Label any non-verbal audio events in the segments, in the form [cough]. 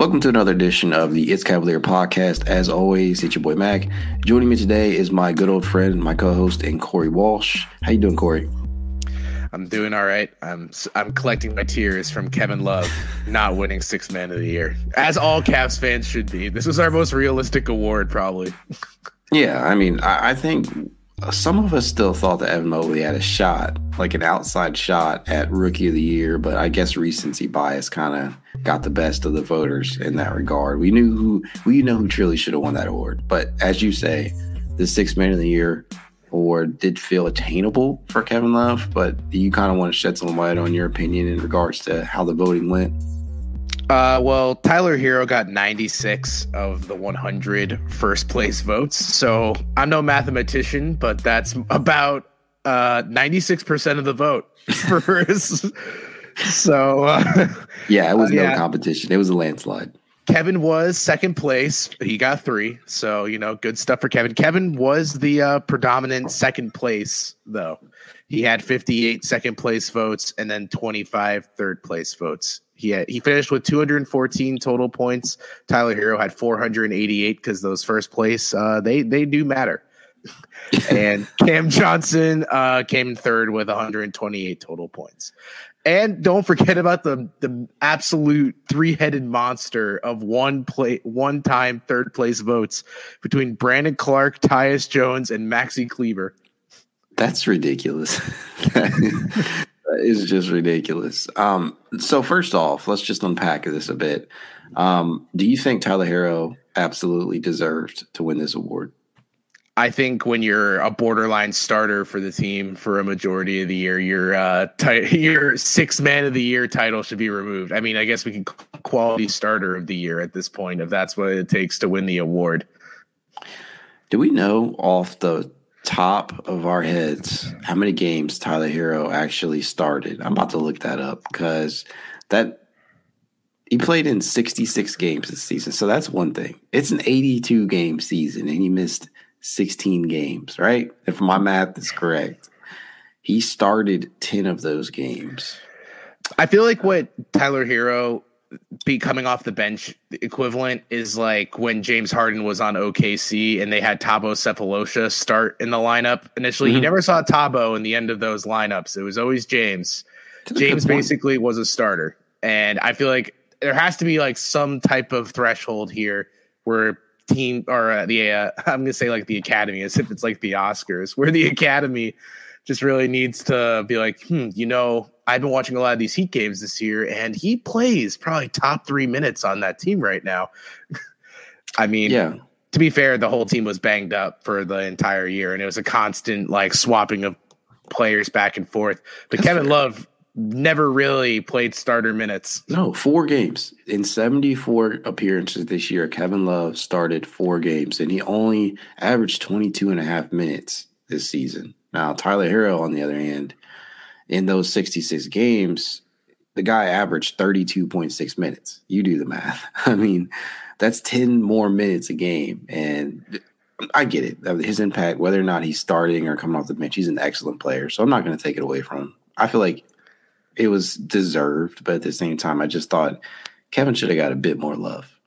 Welcome to another edition of the It's Cavalier podcast. As always, it's your boy Mac. Joining me today is my good old friend, my co-host, and Corey Walsh. How you doing, Corey? I'm doing all right. I'm I'm collecting my tears from Kevin Love [laughs] not winning Six Man of the Year, as all Cavs fans should be. This is our most realistic award, probably. Yeah, I mean, I, I think some of us still thought that Evan Mobley had a shot, like an outside shot at Rookie of the Year, but I guess recency bias kind of got the best of the voters in that regard. We knew who we know who truly should have won that award, but as you say, the Six Man of the Year award did feel attainable for Kevin Love. But you kind of want to shed some light on your opinion in regards to how the voting went. Uh, well, Tyler Herro got 96 of the 100 first place votes. So I'm no mathematician, but that's about uh, 96% of the vote. [laughs] for so, uh, yeah, it was no yeah. competition. It was a landslide. Kevin was second place. He got three. So, you know, good stuff for Kevin. Kevin was the uh, predominant second place, though. He had 58 second place votes and then 25 third place votes. He had, he finished with 214 total points. Tyler Herro had 488 because those first place uh, they they do matter. [laughs] and Cam Johnson uh, came in third with 128 total points. And don't forget about the the absolute three headed monster of one play one time third place votes between Brandon Clarke, Tyus Jones, and Maxi Kleber. That's ridiculous. [laughs] is just ridiculous. Um, so first off, let's just unpack this a bit. Um, do you think Tyler Herro absolutely deserved to win this award? I think when you're a borderline starter for the team for a majority of the year, your uh, [laughs] your six man of the year title should be removed. I mean, I guess we can quality starter of the year at this point if that's what it takes to win the award. Do we know off the top of our heads how many games Tyler Herro actually started. I'm about to look that up because that he played in 66 games this season. So that's one thing. It's an 82 game season and he missed 16 games, right? If my math is correct. He started 10 of those games. I feel like what Tyler Herro be coming off the bench equivalent is like when James Harden was on OKC and they had Thabo Sefolosha start in the lineup initially. Mm-hmm. He never saw Thabo in the end of those lineups. It was always James. James basically was a starter. And I feel like there has to be like some type of threshold here where team or uh, the uh, [laughs] I'm to say like the academy as if it's like the Oscars where the academy just really needs to be like, hmm, you know, I've been watching a lot of these Heat games this year, and he plays probably top three minutes on that team right now. [laughs] I mean, yeah. To be fair, the whole team was banged up for the entire year, and it was a constant like swapping of players back and forth. But That's Kevin fair. Love never really played starter minutes. No, four games in 74 appearances this year. Kevin Love started four games, and he only averaged 22 and a half minutes this season. Now, Tyler Herro, on the other hand, in those 66 games, the guy averaged 32.6 minutes. You do the math. [laughs] I mean, that's 10 more minutes a game. And I get it. His impact, whether or not he's starting or coming off the bench, he's an excellent player. So I'm not going to take it away from him. I feel like it was deserved, but at the same time, I just thought Kevin should have got a bit more love.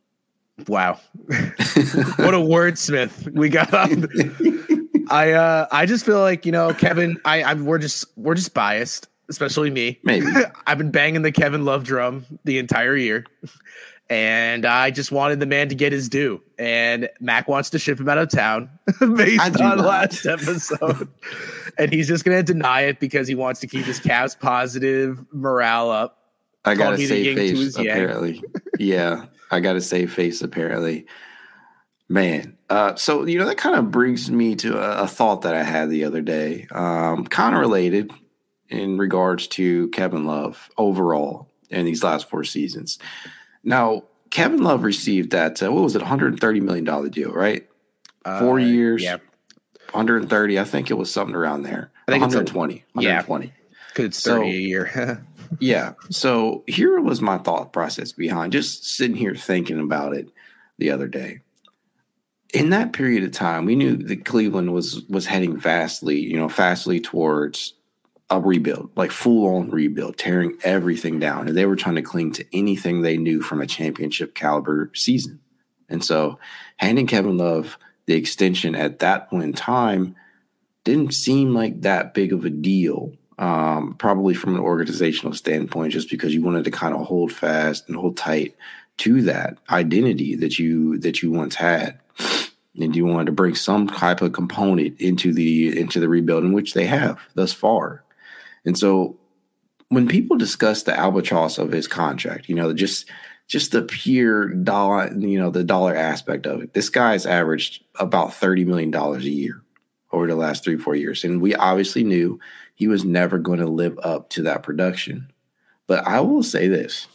Wow, [laughs] what a wordsmith we got. [laughs] I uh, I just feel like you know Kevin. I I'm we're just we're just biased, especially me. Maybe [laughs] I've been banging the Kevin Love drum the entire year and I just wanted the man to get his due. And Mac wants to ship him out of town [laughs] based on not. last episode. [laughs] and he's just going to deny it because he wants to keep his Cavs positive morale up. I got to save face, apparently. yeah, I got to save face, apparently. Man, uh, so, you know, that kind of brings me to a, a, thought that I had the other day, um, kind of related in regards to Kevin Love overall in these last four seasons. Now, Kevin Love received that, uh, what was it, $130 million deal, right? Four uh, years. Yeah. 130. I think it was something around there. I think 120. It's a, 120. Yeah. Because it's 30 so, a year. [laughs] yeah. So here was my thought process behind just sitting here thinking about it the other day. In that period of time, we knew that Cleveland was was heading vastly, you know, fastly towards a rebuild, like full on rebuild, tearing everything down. And they were trying to cling to anything they knew from a championship caliber season. And so handing Kevin Love the extension at that point in time didn't seem like that big of a deal. Um, probably from an organizational standpoint, just because you wanted to kind of hold fast and hold tight to that identity that you that you once had and you wanted to bring some type of component into the into the rebuilding, which they have thus far. And so when people discuss the albatross of his contract, you know, just just the pure dollar, you know, the dollar aspect of it. This guy's averaged about $30 million a year over the last three, four years. And we obviously knew he was never going to live up to that production. But I will say this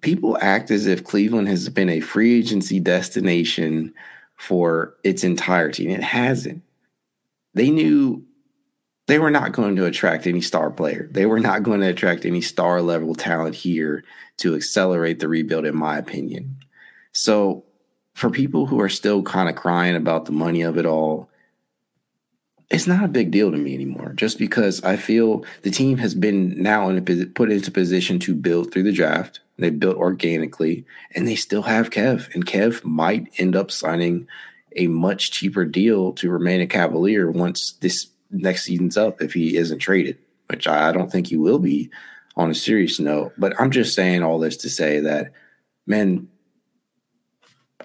people act as if Cleveland has been a free agency destination for its entirety, and it hasn't. They knew they were not going to attract any star player. They were not going to attract any star level talent here to accelerate the rebuild, in my opinion. So, for people who are still kind of crying about the money of it all, it's not a big deal to me anymore. Just because I feel the team has been now in a, put into position to build through the draft. They built organically, and they still have Kev, and Kev might end up signing a much cheaper deal to remain a Cavalier once this next season's up if he isn't traded, which I don't think he will be on a serious note. But I'm just saying all this to say that, man,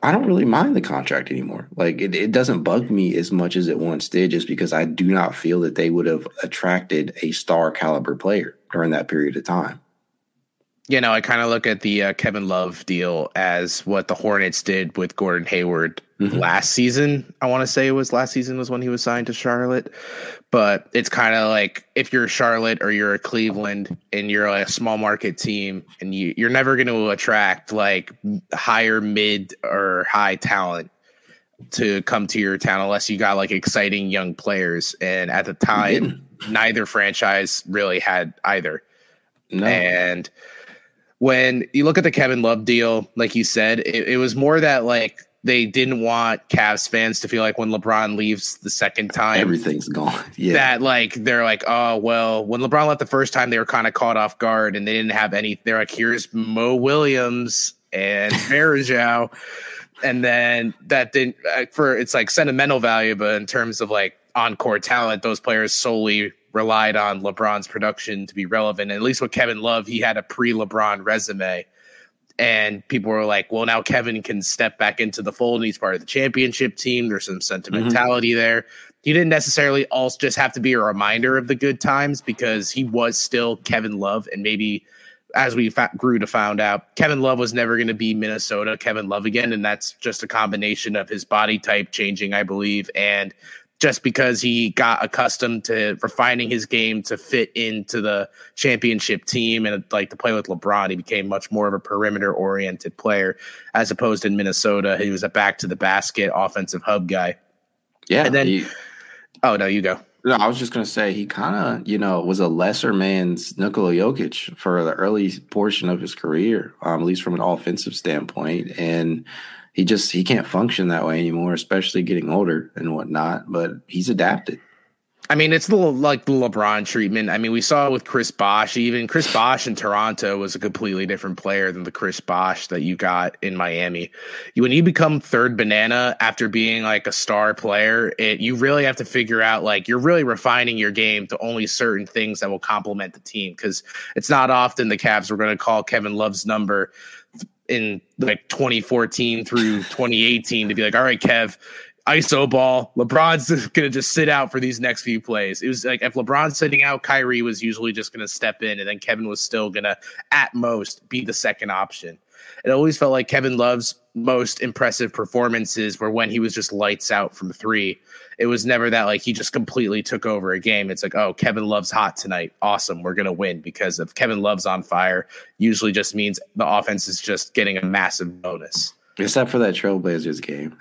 I don't really mind the contract anymore. Like it, it doesn't bug me as much as it once did, just because I do not feel that they would have attracted a star caliber player during that period of time. You know, I kind of look at the uh, Kevin Love deal as what the Hornets did with Gordon Hayward mm-hmm. last season. I want to say it was last season was when he was signed to Charlotte, but it's kind of like if you're Charlotte or you're a Cleveland and you're a small market team and you, you're never going to attract like higher mid or high talent to come to your town unless you got like exciting young players. And at the time, neither franchise really had either. No. And when you look at the Kevin Love deal, like you said, it, it, was more that like they didn't want Cavs fans to feel like when LeBron leaves the second time, everything's gone. [laughs] Yeah. That like they're like, oh well, when LeBron left the first time, they were kind of caught off guard and they didn't have any. They're like, here's Mo Williams and [laughs] Varejao. and then that didn't uh, for it's like sentimental value, but in terms of like on court talent, those players solely relied on LeBron's production to be relevant. At least with Kevin Love, he had a pre LeBron resume. And people were like, well, now Kevin can step back into the fold and he's part of the championship team. There's some sentimentality mm-hmm. there. He didn't necessarily also just have to be a reminder of the good times because he was still Kevin Love. And maybe as we fa- grew to found out, Kevin Love was never going to be Minnesota Kevin Love again. And that's just a combination of his body type changing, I believe, and just because he got accustomed to refining his game to fit into the championship team and like to play with LeBron, he became much more of a perimeter oriented player as opposed in Minnesota. He was a back to the basket offensive hub guy. Yeah. And then, he, oh, no, you go. No, I was just going to say he kind of, you know, was a lesser man's Nikola Jokic for the early portion of his career, um, at least from an offensive standpoint. And, he just he can't function that way anymore, especially getting older and whatnot. But he's adapted. I mean, it's the like the LeBron treatment. I mean, we saw it with Chris Bosh. Even Chris Bosh in Toronto was a completely different player than the Chris Bosh that you got in Miami. When you become third banana after being like a star player, it you really have to figure out like you're really refining your game to only certain things that will complement the team. Because it's not often the Cavs were going to call Kevin Love's number in like 2014 through [laughs] 2018 to be like, all right, Kev, ISO ball. LeBron's [laughs] gonna just sit out for these next few plays. It was like if LeBron's sitting out, Kyrie was usually just gonna step in, and then Kevin was still gonna, at most, be the second option. It always felt like Kevin Love's most impressive performances were when he was just lights out from three. It was never that like he just completely took over a game. It's like, oh, Kevin Love's hot tonight. Awesome. We're going to win because if Kevin Love's on fire, usually just means the offense is just getting a massive bonus. Except for that Trailblazers game.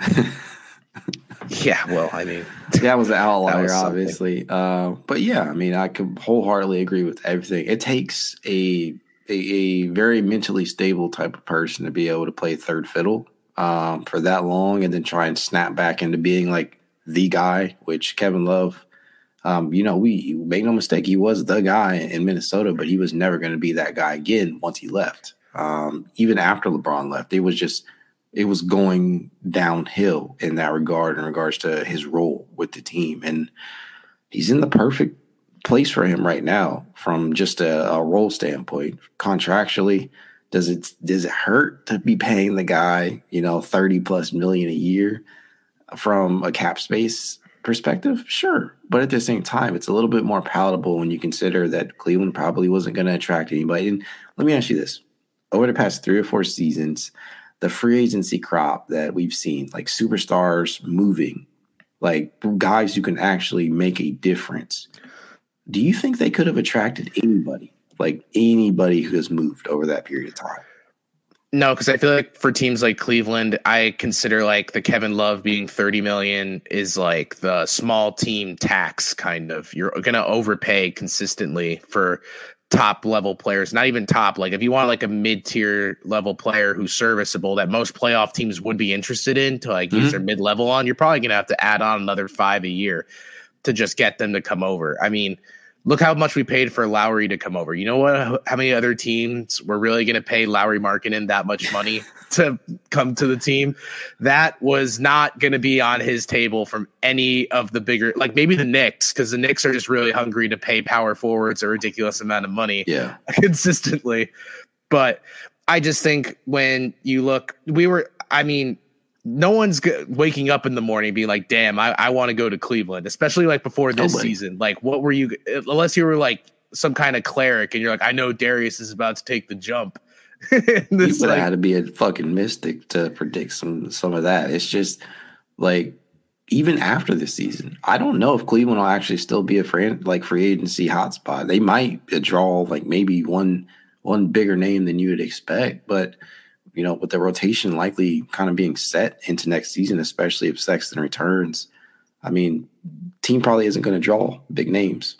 [laughs] yeah, well, I mean, that was an outlier, was obviously. Uh, but yeah, I mean, I could wholeheartedly agree with everything. It takes a, a, a very mentally stable type of person to be able to play third fiddle um, for that long, and then try and snap back into being like the guy. Which Kevin Love, um, you know, we make no mistake, he was the guy in Minnesota, but he was never going to be that guy again once he left. Um, even after LeBron left, it was just it was going downhill in that regard in regards to his role with the team. And he's in the perfect place for him right now from just a, a role standpoint. Contractually, does it does it hurt to be paying the guy, you know, 30 plus million a year from a cap space perspective? Sure. But at the same time, it's a little bit more palatable when you consider that Cleveland probably wasn't going to attract anybody. And let me ask you this. Over the past three or four seasons, the free agency crop that we've seen, like superstars moving, like guys who can actually make a difference. Do you think they could have attracted anybody, like anybody who has moved over that period of time? No, because I feel like for teams like Cleveland, I consider like the Kevin Love being 30 million is like the small team tax kind of. You're gonna overpay consistently for top level players, not even top. Like if you want like a mid tier level player who's serviceable that most playoff teams would be interested in to like mm-hmm. use their mid level on, you're probably gonna have to add on another five a year to just get them to come over. I mean, look how much we paid for Lauri to come over. You know what? How many other teams were really going to pay Lauri Markkanen that much money [laughs] to come to the team? That was not going to be on his table from any of the bigger, like maybe the Knicks, because the Knicks are just really hungry to pay power forwards a ridiculous amount of money, yeah, [laughs] consistently. But I just think when you look, we were. I mean, no one's g- waking up in the morning being like, damn, I, I want to go to Cleveland, especially like before this Nobody. season. Like, what were you, unless you were like some kind of cleric and you're like, I know Darius is about to take the jump. this, you would like, have had to be a fucking mystic to predict some some of that. It's just like even after this season, I don't know if Cleveland will actually still be a free like free agency hotspot. They might draw like maybe one one bigger name than you would expect, but you know, with the rotation likely kind of being set into next season, especially if Sexton returns, I mean, team probably isn't going to draw big names.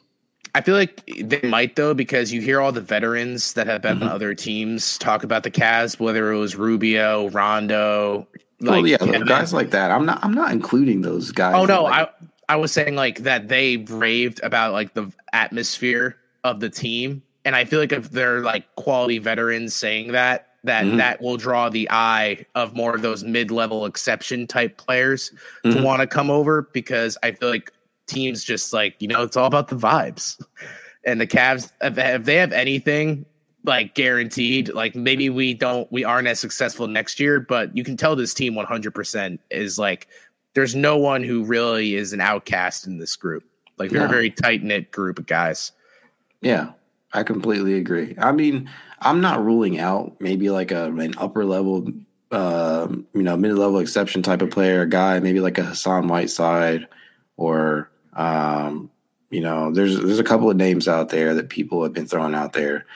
I feel like they might though, because you hear all the veterans that have been mm-hmm. on other teams talk about the Cavs, whether it was Rubio, Rondo. Like, well, yeah, guys like that. I'm not. I'm not including those guys. Oh no, like, I I was saying like that they raved about like the atmosphere of the team, and I feel like if they're like quality veterans saying that, that mm-hmm. that will draw the eye of more of those mid-level exception type players mm-hmm. to want to come over because I feel like teams just like you know it's all about the vibes and the Cavs if, they have anything like guaranteed like maybe we don't we aren't as successful next year but you can tell this team 100% is like there's no one who really is an outcast in this group like they're no. a very tight knit group of guys yeah I completely agree. I mean, I'm not ruling out maybe like a an upper level, uh, you know, mid level exception type of player, a guy maybe like a Hassan Whiteside, or um, you know, there's there's a couple of names out there that people have been throwing out there,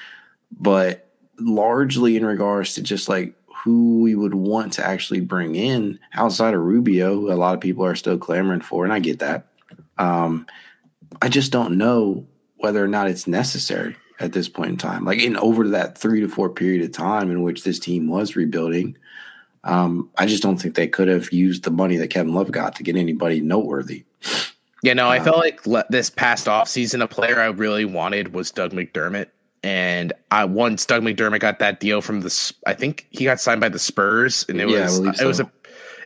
but largely in regards to just like who we would want to actually bring in outside of Rubio, who a lot of people are still clamoring for, and I get that. Um, I just don't know whether or not it's necessary at this point in time. Like in over that three to four period of time in which this team was rebuilding, Um, I just don't think they could have used the money that Kevin Love got to get anybody noteworthy. Yeah, no, I uh, felt like le- this past offseason, a player I really wanted was Doug McDermott. And I once Doug McDermott got that deal from the, I think he got signed by the Spurs, and it yeah, was so. it was a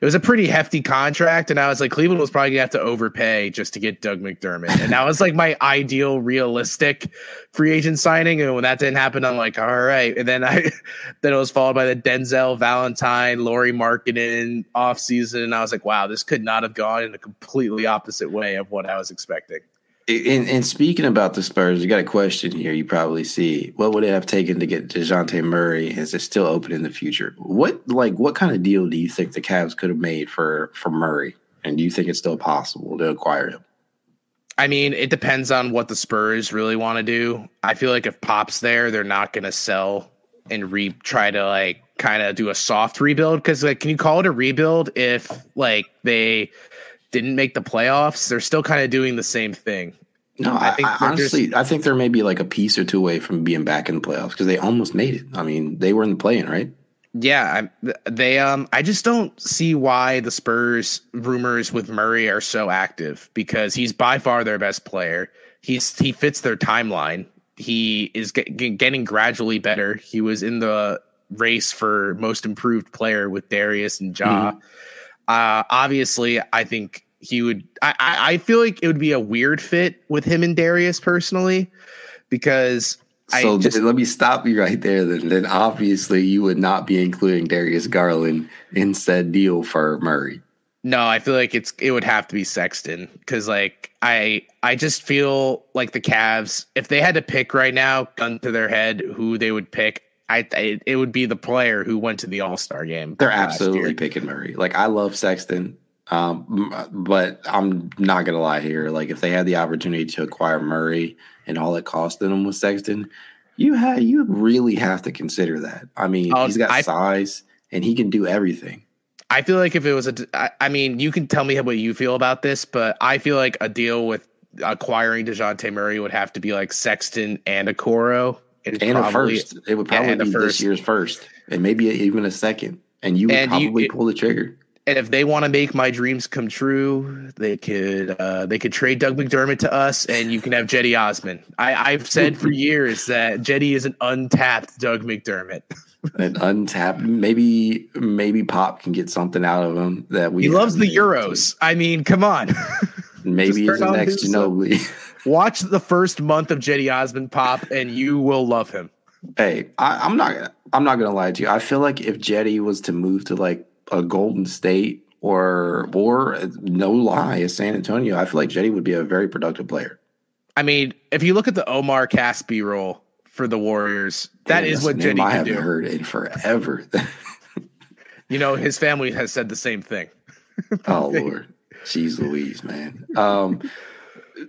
it was a pretty hefty contract, and I was like, Cleveland was probably gonna have to overpay just to get Doug McDermott, and that was like my ideal, realistic free agent signing. And when that didn't happen, I'm like, all right. And then I, [laughs] then it was followed by the Denzel Valentine, Lauri Markkanen off season, and I was like, wow, this could not have gone in a completely opposite way of what I was expecting. And, and, speaking about the Spurs, you got a question here. You probably see what would it have taken to get Dejounte Murray? Is it still open in the future? What like what kind of deal do you think the Cavs could have made for for Murray? And do you think it's still possible to acquire him? I mean, it depends on what the Spurs really want to do. I feel like if Pop's there, they're not going to sell and re try to like kind of do a soft rebuild because like, can you call it a rebuild if like they didn't make the playoffs, they're still kind of doing the same thing. No, I, think I, honestly, just, I think they're maybe like a piece or two away from being back in the playoffs because they almost made it. I mean, they were in the playing, right? Yeah, they. Um, I just don't see why the Spurs rumors with Murray are so active because he's by far their best player. He's he fits their timeline. He is get, getting gradually better. He was in the race for most improved player with Darius and Ja. Mm-hmm. Uh, obviously, I think he would. I, I feel like it would be a weird fit with him and Darius personally, because. So just, let me stop you right there. Then, then obviously you would not be including Darius Garland in said deal for Murray. No, I feel like it's it would have to be Sexton because like I I just feel like the Cavs if they had to pick right now, gun to their head, who they would pick. I, I it would be the player who went to the All Star game. They're absolutely year. picking Murray. Like I love Sexton. Um, but I'm not gonna lie here. Like if they had the opportunity to acquire Murray and all it costed them was Sexton, you had you really have to consider that. I mean, he's got I, size and he can do everything. I feel like if it was a, I, I mean, you can tell me what you feel about this, but I feel like a deal with acquiring Dejounte Murray would have to be like Sexton and Okoro. And, and probably, a first. It would probably be this year's first, and maybe even a second. And you would and probably you, pull the trigger and if they want to make my dreams come true, they could uh, they could trade Doug McDermott to us, and you can have Cedi Osman. I, have said for [laughs] years that Cedi is an untapped Doug McDermott. [laughs] an untapped, maybe maybe Pop can get something out of him that we. He loves the Euros. To. I mean, come on. [laughs] maybe he's the next uh, Ginobili. Watch the first month of Cedi Osman pop, and you will love him. Hey, I, I'm not. I'm not gonna lie to you. I feel like if Cedi was to move to like a Golden State or or no lie, a San Antonio, I feel like Cedi would be a very productive player. I mean, if you look at the Omri Casspi role for the Warriors, that is what Cedi I can haven't do. heard in forever. [laughs] you know, his family has said the same thing. oh [laughs] Lord, jeez Louise, man. Um,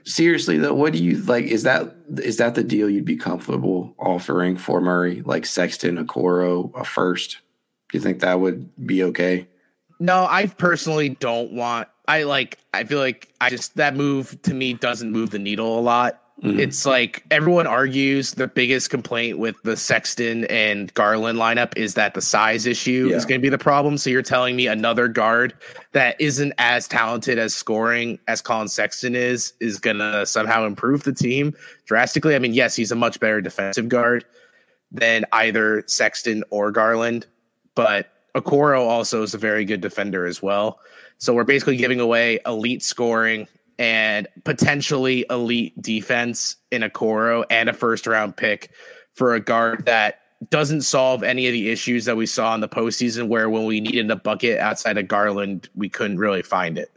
seriously though, what do you like? Is that is that the deal you'd be comfortable offering for Murray, like Sexton, Okoro, a first? Do you think that would be okay? No, I personally don't want. I like. I feel like I just that move to me doesn't move the needle a lot. Mm-hmm. It's like everyone argues the biggest complaint with the Sexton and Garland lineup is that the size issue yeah. is going to be the problem. So you're telling me another guard that isn't as talented as scoring as Collin Sexton is is going to somehow improve the team drastically. I mean, yes, he's a much better defensive guard than either Sexton or Garland, but Okoro also is a very good defender as well. So we're basically giving away elite scoring and potentially elite defense in Okoro and a first round pick for a guard that doesn't solve any of the issues that we saw in the postseason where when we needed a bucket outside of Garland, we couldn't really find it.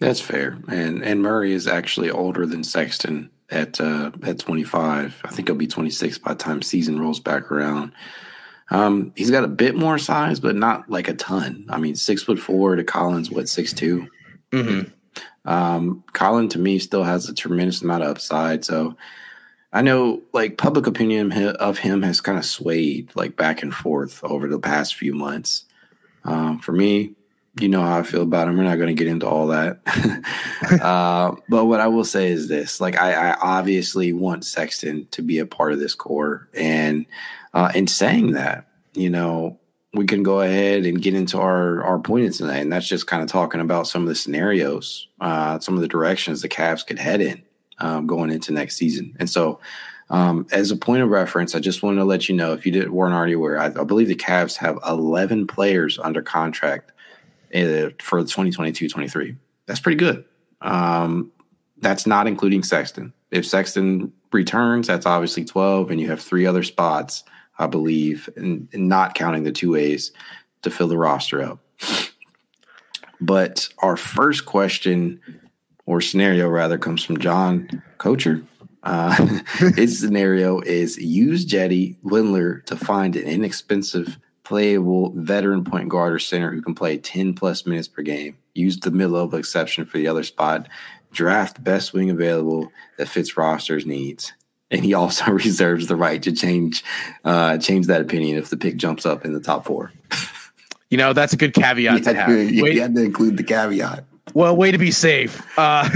That's fair. And and Murray is actually older than Sexton at uh, at 25. I think he'll be 26 by the time season rolls back around. Um, he's got a bit more size, but not like a ton. I mean, six foot four to Collins, what six two. Mm-hmm. Um, Collin to me still has a tremendous amount of upside. So I know like public opinion of him has kind of swayed like back and forth over the past few months. Um, for me, you know how I feel about him. We're not going to get into all that. [laughs] uh, but what I will say is this: like, I, I, obviously want Sexton to be a part of this core, and uh, in saying that, you know, we can go ahead and get into our our points tonight, and that's just kind of talking about some of the scenarios, uh, some of the directions the Cavs could head in um, going into next season. And so, um, as a point of reference, I just wanted to let you know if you did, weren't already aware, I, I believe the Cavs have 11 players under contract uh, for 2022-23. That's pretty good. Um, that's not including Sexton. If Sexton returns, that's obviously 12, and you have three other spots, I believe, and, not counting the two ways to fill the roster up. But our first question or scenario rather comes from John Kocher. Uh, [laughs] his scenario is use Cedi Windler to find an inexpensive, playable veteran point guard or center who can play 10 plus minutes per game. Use the mid level exception for the other spot. Draft best wing available that fits roster's needs. And he also [laughs] reserves the right to change uh, change that opinion if the pick jumps up in the top four. [laughs] You know, that's a good caveat to have. [laughs] You, you had to include the caveat. Well, way to be safe. Uh,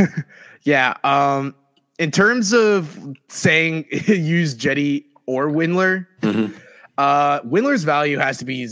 yeah. Um, in terms of saying use Cedi or Windler, mm-hmm. uh, Windler's value has to be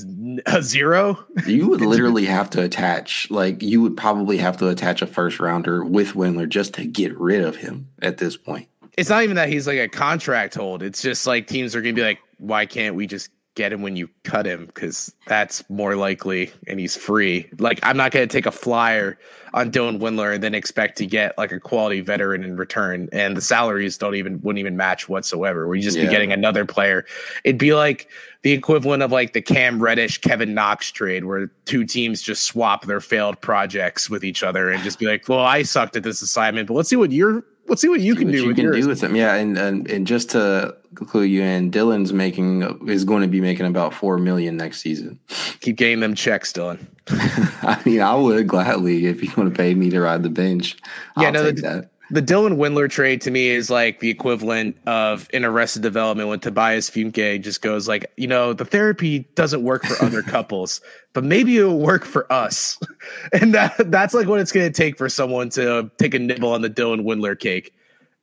a zero. you would literally have to attach, like, you would probably have to attach a first rounder with Windler just to get rid of him at this point. It's not even that he's like a contract hold. It's just like teams are going to be like, why can't we just get him when you cut him because that's more likely and he's free. Like I'm not going to take a flyer on Dylan Windler and then expect to get like a quality veteran in return, and the salaries don't even wouldn't even match whatsoever. We'd just yeah. be getting another player. It'd be like the equivalent of like the Cam Reddish Kevin Knox trade, where two teams just swap their failed projects with each other and just be like, "Well, I sucked at this assignment, but let's see what you're let's see what you see can what do. You with can yours. do with them, yeah. And, and and just to clue you in, Dylan's making is going to be making about four million next season. [laughs] Keep getting them checks, Dylan. [laughs] I mean, I would gladly if you want to pay me to ride the bench. I'll yeah, no, the, that. The Dylan Windler trade to me is like the equivalent of in Arrested Development when Tobias Funke just goes like, you know, the therapy doesn't work for other [laughs] couples, but maybe it'll work for us. [laughs] and that that's like what it's going to take for someone to take a nibble on the Dylan Windler cake.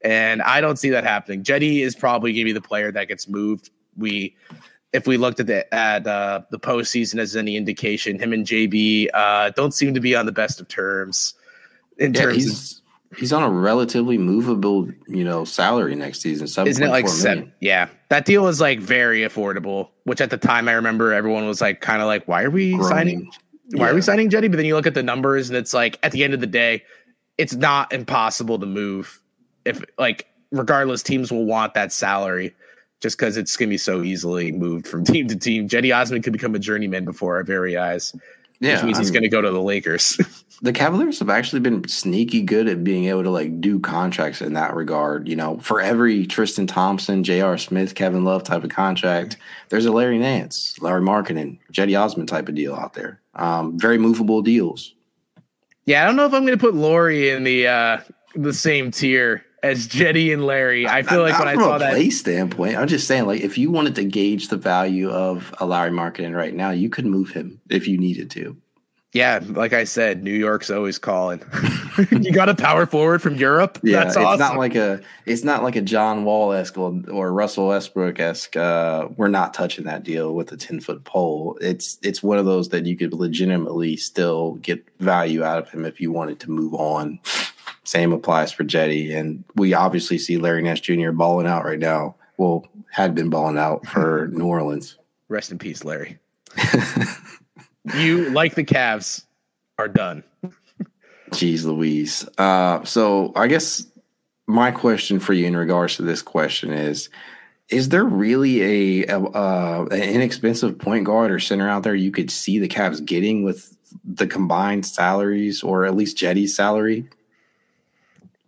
And I don't see that happening. Cedi is probably going to be the player that gets moved. We if we looked at the at uh, the postseason as any indication, him and JB uh, don't seem to be on the best of terms in yeah, terms He's on a relatively movable, you know, salary next season. is Isn't it like seven? Yeah, that deal is like very affordable. Which at the time I remember everyone was like, kind of like, why are we Groaning. signing? Why yeah. are we signing Cedi? But then you look at the numbers and it's like, at the end of the day, it's not impossible to move. If like, regardless, teams will want that salary just because it's gonna be so easily moved from [laughs] team to team. Cedi Osman could become a journeyman before our very eyes. Yeah, which means I he's going to go to the Lakers. [laughs] the Cavaliers have actually been sneaky good at being able to like do contracts in that regard. You know, for every Tristan Thompson, J.R. Smith, Kevin Love type of contract, there's a Larry Nance, Lauri Markkanen, Cedi Osman type of deal out there. Um, very movable deals. Yeah, I don't know if I'm going to put Lauri in the uh, the same tier as Cedi and Larry. I feel like when I saw that play standpoint, I'm just saying, like, if you wanted to gauge the value of a Lauri Markkanen right now, you could move him if you needed to. Yeah, like I said, New York's always calling. [laughs] you got a power forward from Europe. Yeah, That's it's awesome. not like a it's not like a John Wall esque or Russell Westbrook esque. Uh, we're not touching that deal with a ten foot pole. It's it's one of those that you could legitimately still get value out of him if you wanted to move on. Same applies for Cedi. and we obviously see Larry Nance Jr. balling out right now. Well, had been balling out for [laughs] New Orleans. Rest in peace, Larry. [laughs] you like the Cavs are done. [laughs] Jeez Louise. Uh, so I guess my question for you in regards to this question is is there really a, a uh, an inexpensive point guard or center out there you could see the Cavs getting with the combined salaries or at least Jetty's salary?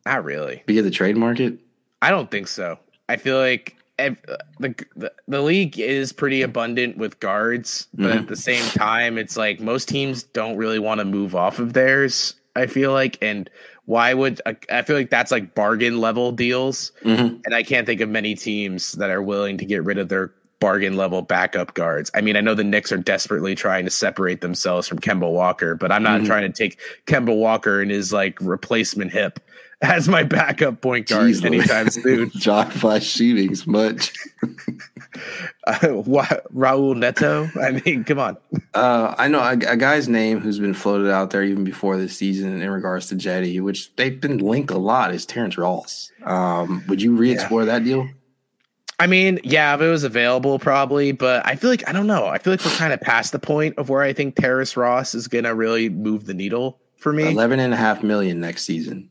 Not really. Via the trade market? I don't think so. I feel like the, the, the league is pretty abundant with guards, but mm-hmm. at the same time, it's like most teams don't really want to move off of theirs. I feel like, and why would I feel like that's like bargain level deals, mm-hmm. and I can't think of many teams that are willing to get rid of their bargain level backup guards. I mean, I know the Knicks are desperately trying to separate themselves from Kemba Walker, but I'm not mm-hmm. trying to take Kemba Walker and his like replacement hip as my backup point guard Jeez, anytime soon. [laughs] John Flash shootings much. [laughs] Uh, Raul Neto. I mean, come on. Uh, I know a, a, guy's name who's been floated out there even before this season in regards to Cedi, which they've been linked a lot, is Terrence Ross. Um, would you re-explore yeah. that deal? I mean, yeah, if it was available, probably, but I feel like I don't know. I feel like we're kind of past the point of where I think Terrence Ross is gonna really move the needle for me. Eleven and a half million next season.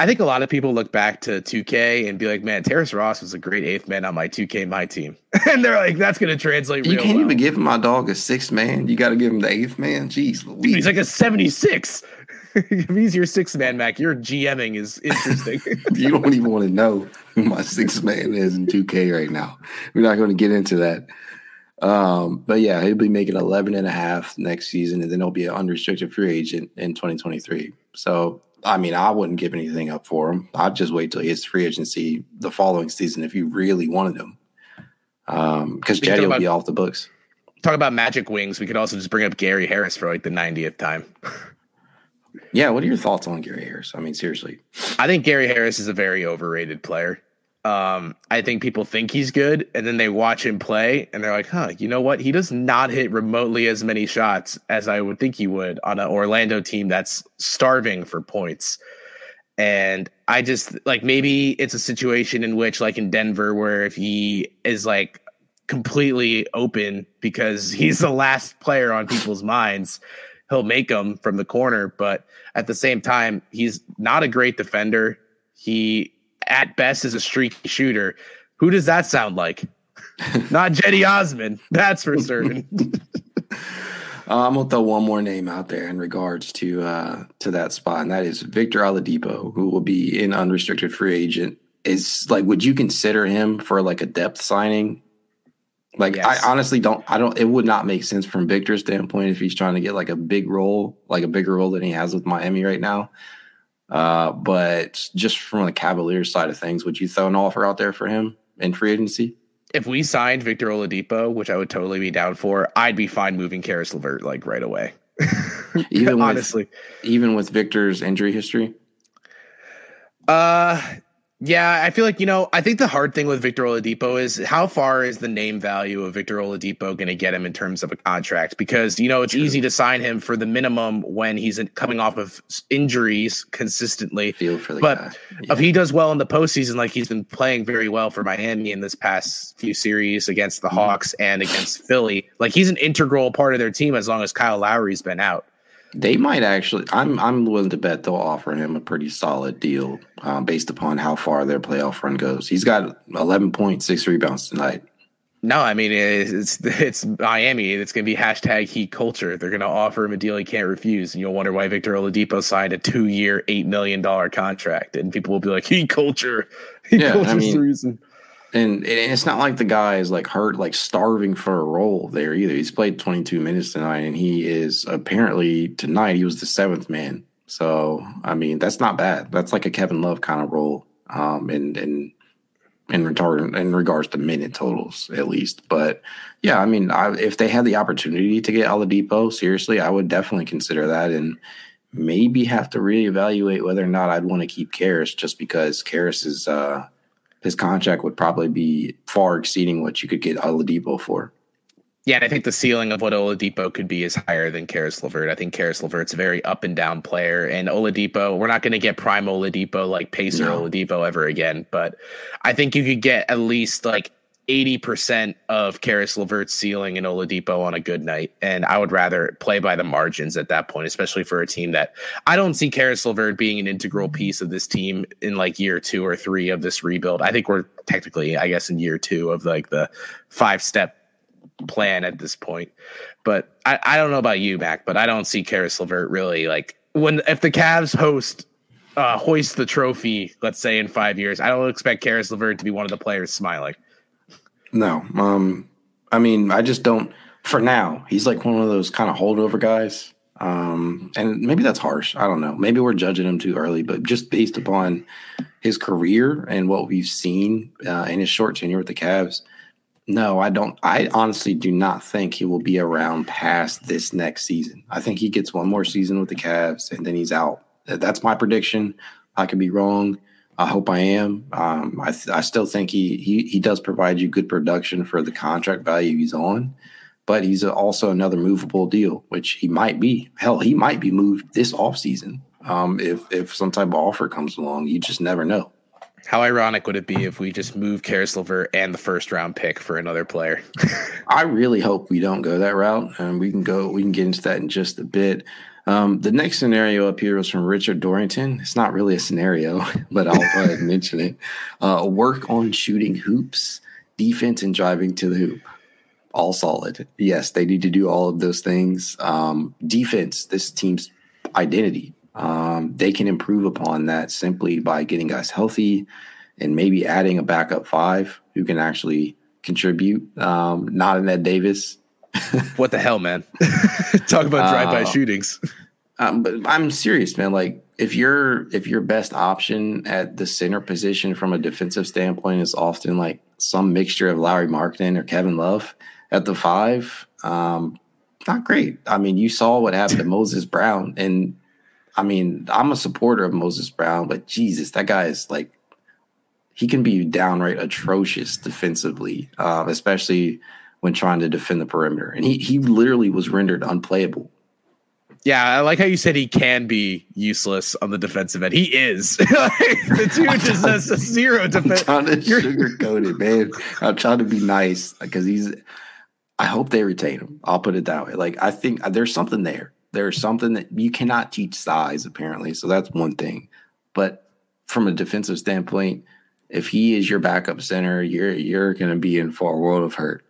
I think a lot of people look back to 2K and be like, "Man, Terrence Ross was a great eighth man on my 2K my team," [laughs] and they're like, "That's going to translate." You can't well. even give my dog a sixth man. You got to give him the eighth man. Jeez, Dude, he's like a 76. [laughs] if he's your sixth man, Mac, your GMing is interesting. [laughs] you don't even want to know who my sixth man is in 2K right now. We're not going to get into that. Um, but yeah, he'll be making 11 and a half next season, and then he'll be an unrestricted free agent in 2023. So I mean, I wouldn't give anything up for him. I'd just wait till he hits free agency the following season if you really wanted him. Um, because Cedi will about, be off the books. Talk about magic wings. We could also just bring up Gary Harris for like the 90th time. yeah, what are your thoughts on Gary Harris? I mean, seriously. I think Gary Harris is a very overrated player. Um, I think people think he's good, and then they watch him play, and they're like, "Huh, you know what? He does not hit remotely as many shots as I would think he would on an Orlando team that's starving for points." And I just like maybe it's a situation in which, like in Denver, where if he is like completely open because he's the last player on people's minds, he'll make them from the corner. But at the same time, he's not a great defender. He at best is a streaky shooter. Who does that sound like? [laughs] Not Cedi Osman, that's for certain. [laughs] Uh, I'm gonna throw one more name out there in regards to uh, to that spot, and that is Victor Oladipo, who will be in unrestricted free agent. Is like, would you consider him for like a depth signing? Like, yes. I honestly don't. I don't. It would not make sense from Victor's standpoint if he's trying to get like a big role, like a bigger role than he has with Miami right now. Uh, but just from the Cavaliers side of things, would you throw an offer out there for him in free agency? If we signed Victor Oladipo, which I would totally be down for, I'd be fine moving Caris LeVert like right away. even [laughs] honestly, with, even with Victor's injury history. Uh, yeah, I feel like, you know, I think the hard thing with Victor Oladipo is how far is the name value of Victor Oladipo going to get him in terms of a contract? Because, you know, it's True. easy to sign him for the minimum when he's coming off of injuries consistently. Feel for the but yeah. if he does well in the postseason, like he's been playing very well for Miami in this past few series against the mm-hmm. Hawks and against Philly, like he's an integral part of their team as long as Kyle Lowry's been out. They might actually. I'm I'm willing to bet they'll offer him a pretty solid deal um, based upon how far their playoff run goes. He's got 11.6 rebounds tonight. No, I mean it's it's Miami. It's going to be hashtag Heat culture. They're going to offer him a deal he can't refuse, and you'll wonder why Victor Oladipo signed a two-year, eight million dollar contract, and people will be like, "Heat culture." Heat yeah, I mean, the reason and, it's not like the guy is like hurt, like starving for a role there either. He's played 22 minutes tonight, and he is apparently tonight he was the seventh man. So I mean, that's not bad. That's like a Kevin Love kind of role, um, in in in regard in regards to minute totals at least. But yeah, I mean, I, if they had the opportunity to get Oladipo, seriously, I would definitely consider that and maybe have to reevaluate whether or not I'd want to keep Caris just because Caris is. Uh, his contract would probably be far exceeding what you could get Oladipo for. Yeah, and I think the ceiling of what Oladipo could be is higher than Caris LeVert. I think Caris LeVert's a very up and down player, and Oladipo, we're not going to get prime Oladipo like Pacer no. Oladipo ever again, but I think you could get at least like 80% of Caris LeVert's ceiling and Oladipo on a good night. And I would rather play by the margins at that point, especially for a team that I don't see Caris LeVert being an integral piece of this team in like year two or three of this rebuild. I think we're technically, I guess, in year two of like the five step plan at this point. But I, I don't know about you, Mac, but I don't see Caris LeVert really like when if the Cavs host uh, hoist the trophy, let's say in five years, I don't expect Caris LeVert to be one of the players smiling. No. Um, I mean, I just don't. For now, he's like one of those kind of holdover guys. Um, and maybe that's harsh. I don't know. Maybe we're judging him too early, but just based upon his career and what we've seen uh, in his short tenure with the Cavs, no, I don't. I honestly do not think he will be around past this next season. I think he gets one more season with the Cavs and then he's out. That's my prediction. I could be wrong. I hope I am. Um, I, th- I still think he, he he does provide you good production for the contract value he's on, but he's also another movable deal, which he might be. Hell, he might be moved this offseason um, if if some type of offer comes along. You just never know. How ironic would it be if we just move Caris LeVert and the first round pick for another player? [laughs] I really hope we don't go that route, and we can go. We can get into that in just a bit. Um, the next scenario up here was from Richard Dorrington. It's not really a scenario, [laughs] but I'll mention it. Uh, work on shooting hoops, defense, and driving to the hoop. All solid. Yes, they need to do all of those things. Um, defense, this team's identity. Um, they can improve upon that simply by getting guys healthy and maybe adding a backup five who can actually contribute. Um, not an Ed Davis, [laughs] what the hell, man? [laughs] Talk about drive-by uh, shootings. Um, but I'm serious, man. Like if your if your best option at the center position from a defensive standpoint is often like some mixture of Lauri Markkanen or Kevin Love at the five, um, not great. I mean, you saw what happened to Moses Brown, and I mean, I'm a supporter of Moses Brown, but Jesus, that guy is like he can be downright atrocious defensively, uh, especially when trying to defend the perimeter. And he he literally was rendered unplayable. Yeah, I like how you said he can be useless on the defensive end. He is. [laughs] the dude just has a zero defense. I'm trying to sugarcoat it, man. I'm trying to be nice because he's. I hope they retain him. I'll put it that way. Like I think uh, there's something there. There's something that you cannot teach size apparently. So that's one thing. But from a defensive standpoint, if he is your backup center, you're you're going to be in for a world of hurt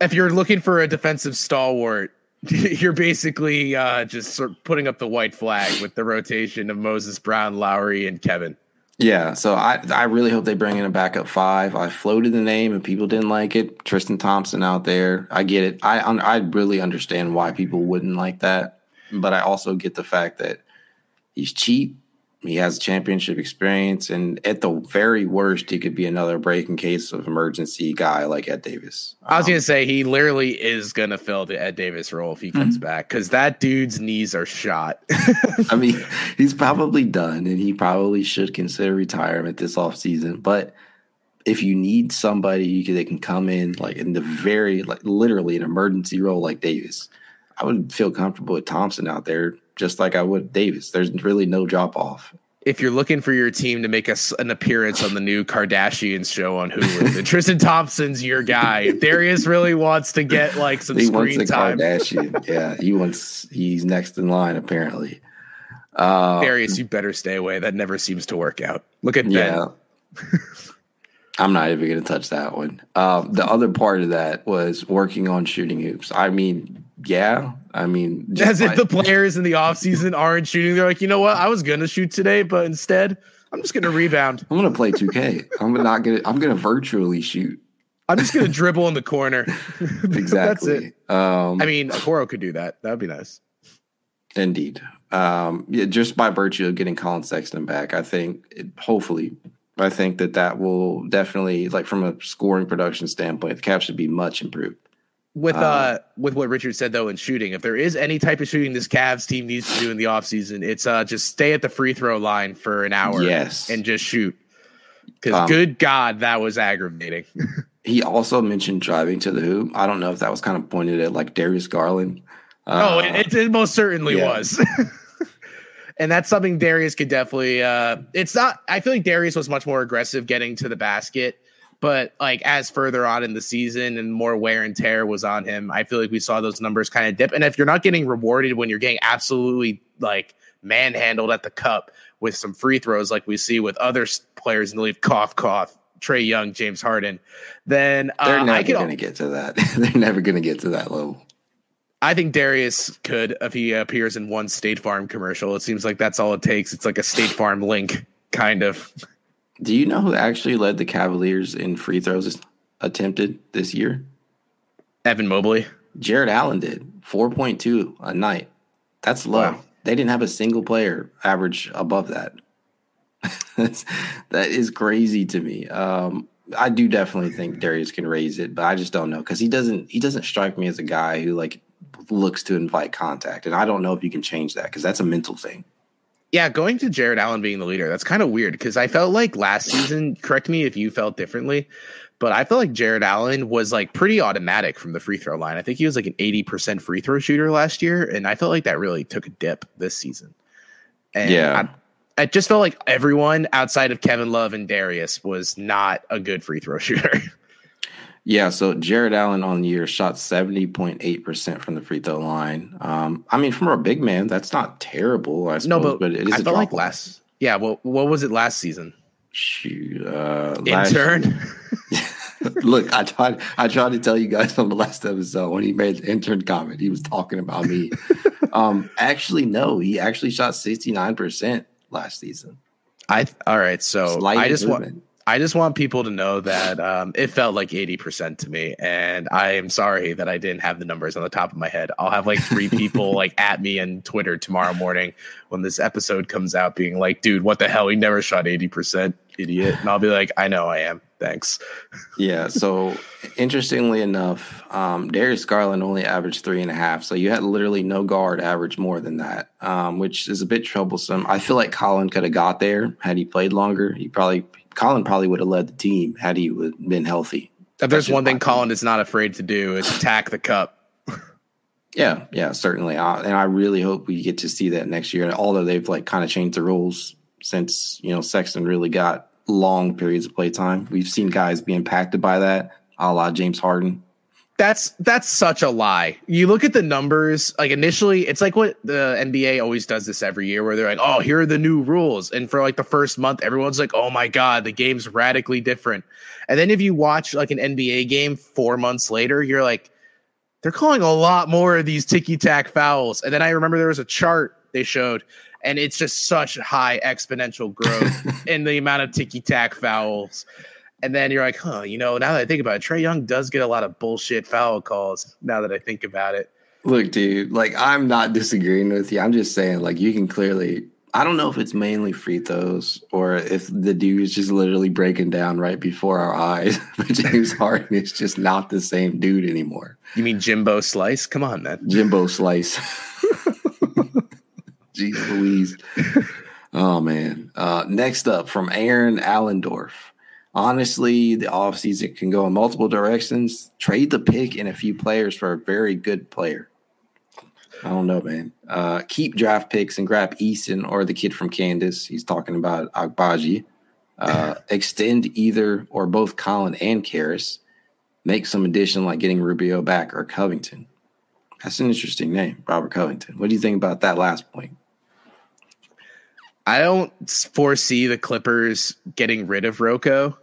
if you're looking for a defensive stalwart, [laughs] you're basically uh, just sort of putting up the white flag with the rotation of Moses Brown, Lauri, and Kevin. Yeah, so I I really hope they bring in a backup five. I floated the name and people didn't like it. Tristan Thompson out there, I get it. I I really understand why people wouldn't like that, but I also get the fact that he's cheap he has championship experience, and at the very worst, he could be another breaking case of emergency guy like Ed Davis. I was um, gonna say he literally is gonna fill the Ed Davis role if he comes mm-hmm. back because that dude's knees are shot. [laughs] I mean, [laughs] he's probably done, and he probably should consider retirement this offseason. But if you need somebody they can come in like in the very like literally an emergency role like Davis, I would feel comfortable with Thompson out there just like I would Davis. There's really no drop off. If you're looking for your team to make us an appearance on the new Kardashians show on Hulu, Tristan Thompson's your guy. If Darius really wants to get like some he screen wants a time. Kardashian. yeah, he wants. He's next in line apparently. Uh, Darius, you better stay away. That never seems to work out. Look at yeah. I'm not even going to touch that one. Um, the other part of that was working on shooting hoops. I mean, yeah, I mean, as if the players in the offseason aren't shooting. They're like, you know what? I was to shoot today, but instead, I'm just to rebound. I'm to play 2K. I'm not to. I'm to virtually shoot. I'm just to dribble in the corner. exactly. [laughs] That's it. Um, I mean, Okoro could do that. That would be nice. Indeed. Um, yeah, just by virtue of getting Collin Sexton back, I think it, hopefully I think that that will definitely, like from a scoring production standpoint, the cap should be much improved. With uh, uh, with what Richard said though in shooting, if there is any type of shooting this Cavs team needs to do in the offseason, it's uh just stay at the free throw line for an hour, yes, and just shoot. Because um, good God, that was aggravating. [laughs] he also mentioned driving to the hoop. I don't know if that was kind of pointed at like Darius Garland. Uh, oh, it, it, most certainly yeah. was. [laughs] and that's something Darius could definitely. Uh, it's not. I feel like Darius was much more aggressive getting to the basket, but like as further on in the season and more wear and tear was on him, I feel like we saw those numbers kind of dip. And if you're not getting rewarded when you're getting absolutely like manhandled at the cup with some free throws, like we see with other players in the league, cough cough. Trae Young, James Harden, then uh, they're never going to get to that. [laughs] they're never going to get to that level. I think Darius could if he appears in one State Farm commercial. It seems like that's all it takes. It's like a State Farm link, kind of. Do you know who actually led the Cavaliers in free throws attempted this year? Evan Mobley. Jarrett Allen did 4.2 a night. That's low. Wow. They didn't have a single player average above that. [laughs] that is crazy to me. Um, I do definitely think Darius can raise it, but I just don't know because he doesn't. He doesn't strike me as a guy who like looks to invite contact. And I don't know if you can change that because that's a mental thing. Yeah, going to Jarrett Allen being the leader, that's kind of weird because I felt like last season, correct me if you felt differently, but I felt like Jarrett Allen was like pretty automatic from the free throw line. I think he was like an 80% free throw shooter last year. And I felt like that really took a dip this season. And Yeah. I, I just felt like everyone outside of Kevin Love and Darius was not a good free throw [laughs] shooter. Yeah, so Jarrett Allen on the year shot 70.8% from the free throw line. Um, I mean, from our big man, that's not terrible, I suppose, no, but, but it is I a felt like last. Yeah, well, what was it last season? Shoot, uh, Intern. [laughs] Look, I tried. I tried to tell you guys on the last episode when he made the intern comment, he was talking about me. [laughs] um, actually, no, he actually shot sixty nine percent last season. I all right. So Slight I just want. I just want people to know that um, it felt like 80% to me. And I am sorry that I didn't have the numbers on the top of my head. I'll have like three people [laughs] like at me on Twitter tomorrow morning when this episode comes out being like, dude, what the hell? He never shot 80%, idiot. And I'll be like, I know I am. Thanks. Yeah. So interestingly enough, um, Darius Garland only averaged three and a half. So you had literally no guard average more than that, um, which is a bit troublesome. I feel like Collin could have got there had he played longer. He probably Collin probably would have led the team had he been healthy. If there's one thing Collin is not afraid to do, is attack the cup. Yeah, yeah, certainly. Uh, and I really hope we get to see that next year. Although they've like kind of changed the rules since you know Sexton really got long periods of play time. We've seen guys be impacted by that, a la James Harden. That's that's such a lie. You look at the numbers, like initially, it's like what the NBA always does this every year, where they're like, "Oh, here are the new rules," and for like the first month, everyone's like, "Oh my god, the game's radically different." And then if you watch like an NBA game four months later, you're like, "They're calling a lot more of these ticky tack fouls." And then I remember there was a chart they showed, and it's just such high exponential growth [laughs] in the amount of ticky tack fouls. And then you're like, huh, you know, now that I think about it, Trae Young does get a lot of bullshit foul calls now that I think about it. Look, dude, like I'm not disagreeing with you. I'm just saying, like, you can clearly. I don't know if it's mainly free throws or if the dude is just literally breaking down right before our eyes. [laughs] But James Harden is just not the same dude anymore. You mean Jimbo Slice? Come on, man. Jimbo Slice. [laughs] Jeez Louise. [laughs] Oh man. Uh, next up from Aaron Allendorf. Honestly, the offseason can go in multiple directions. Trade the pick and a few players for a very good player. I don't know, man. Uh, keep draft picks and grab Eason or the kid from Kansas. He's talking about Agbaji. Uh, [laughs] extend either or both Collin and Caris. Make some addition like getting Rubio back or Covington. That's an interesting name, Robert Covington. What do you think about that last point? I don't foresee the Clippers getting rid of RoCo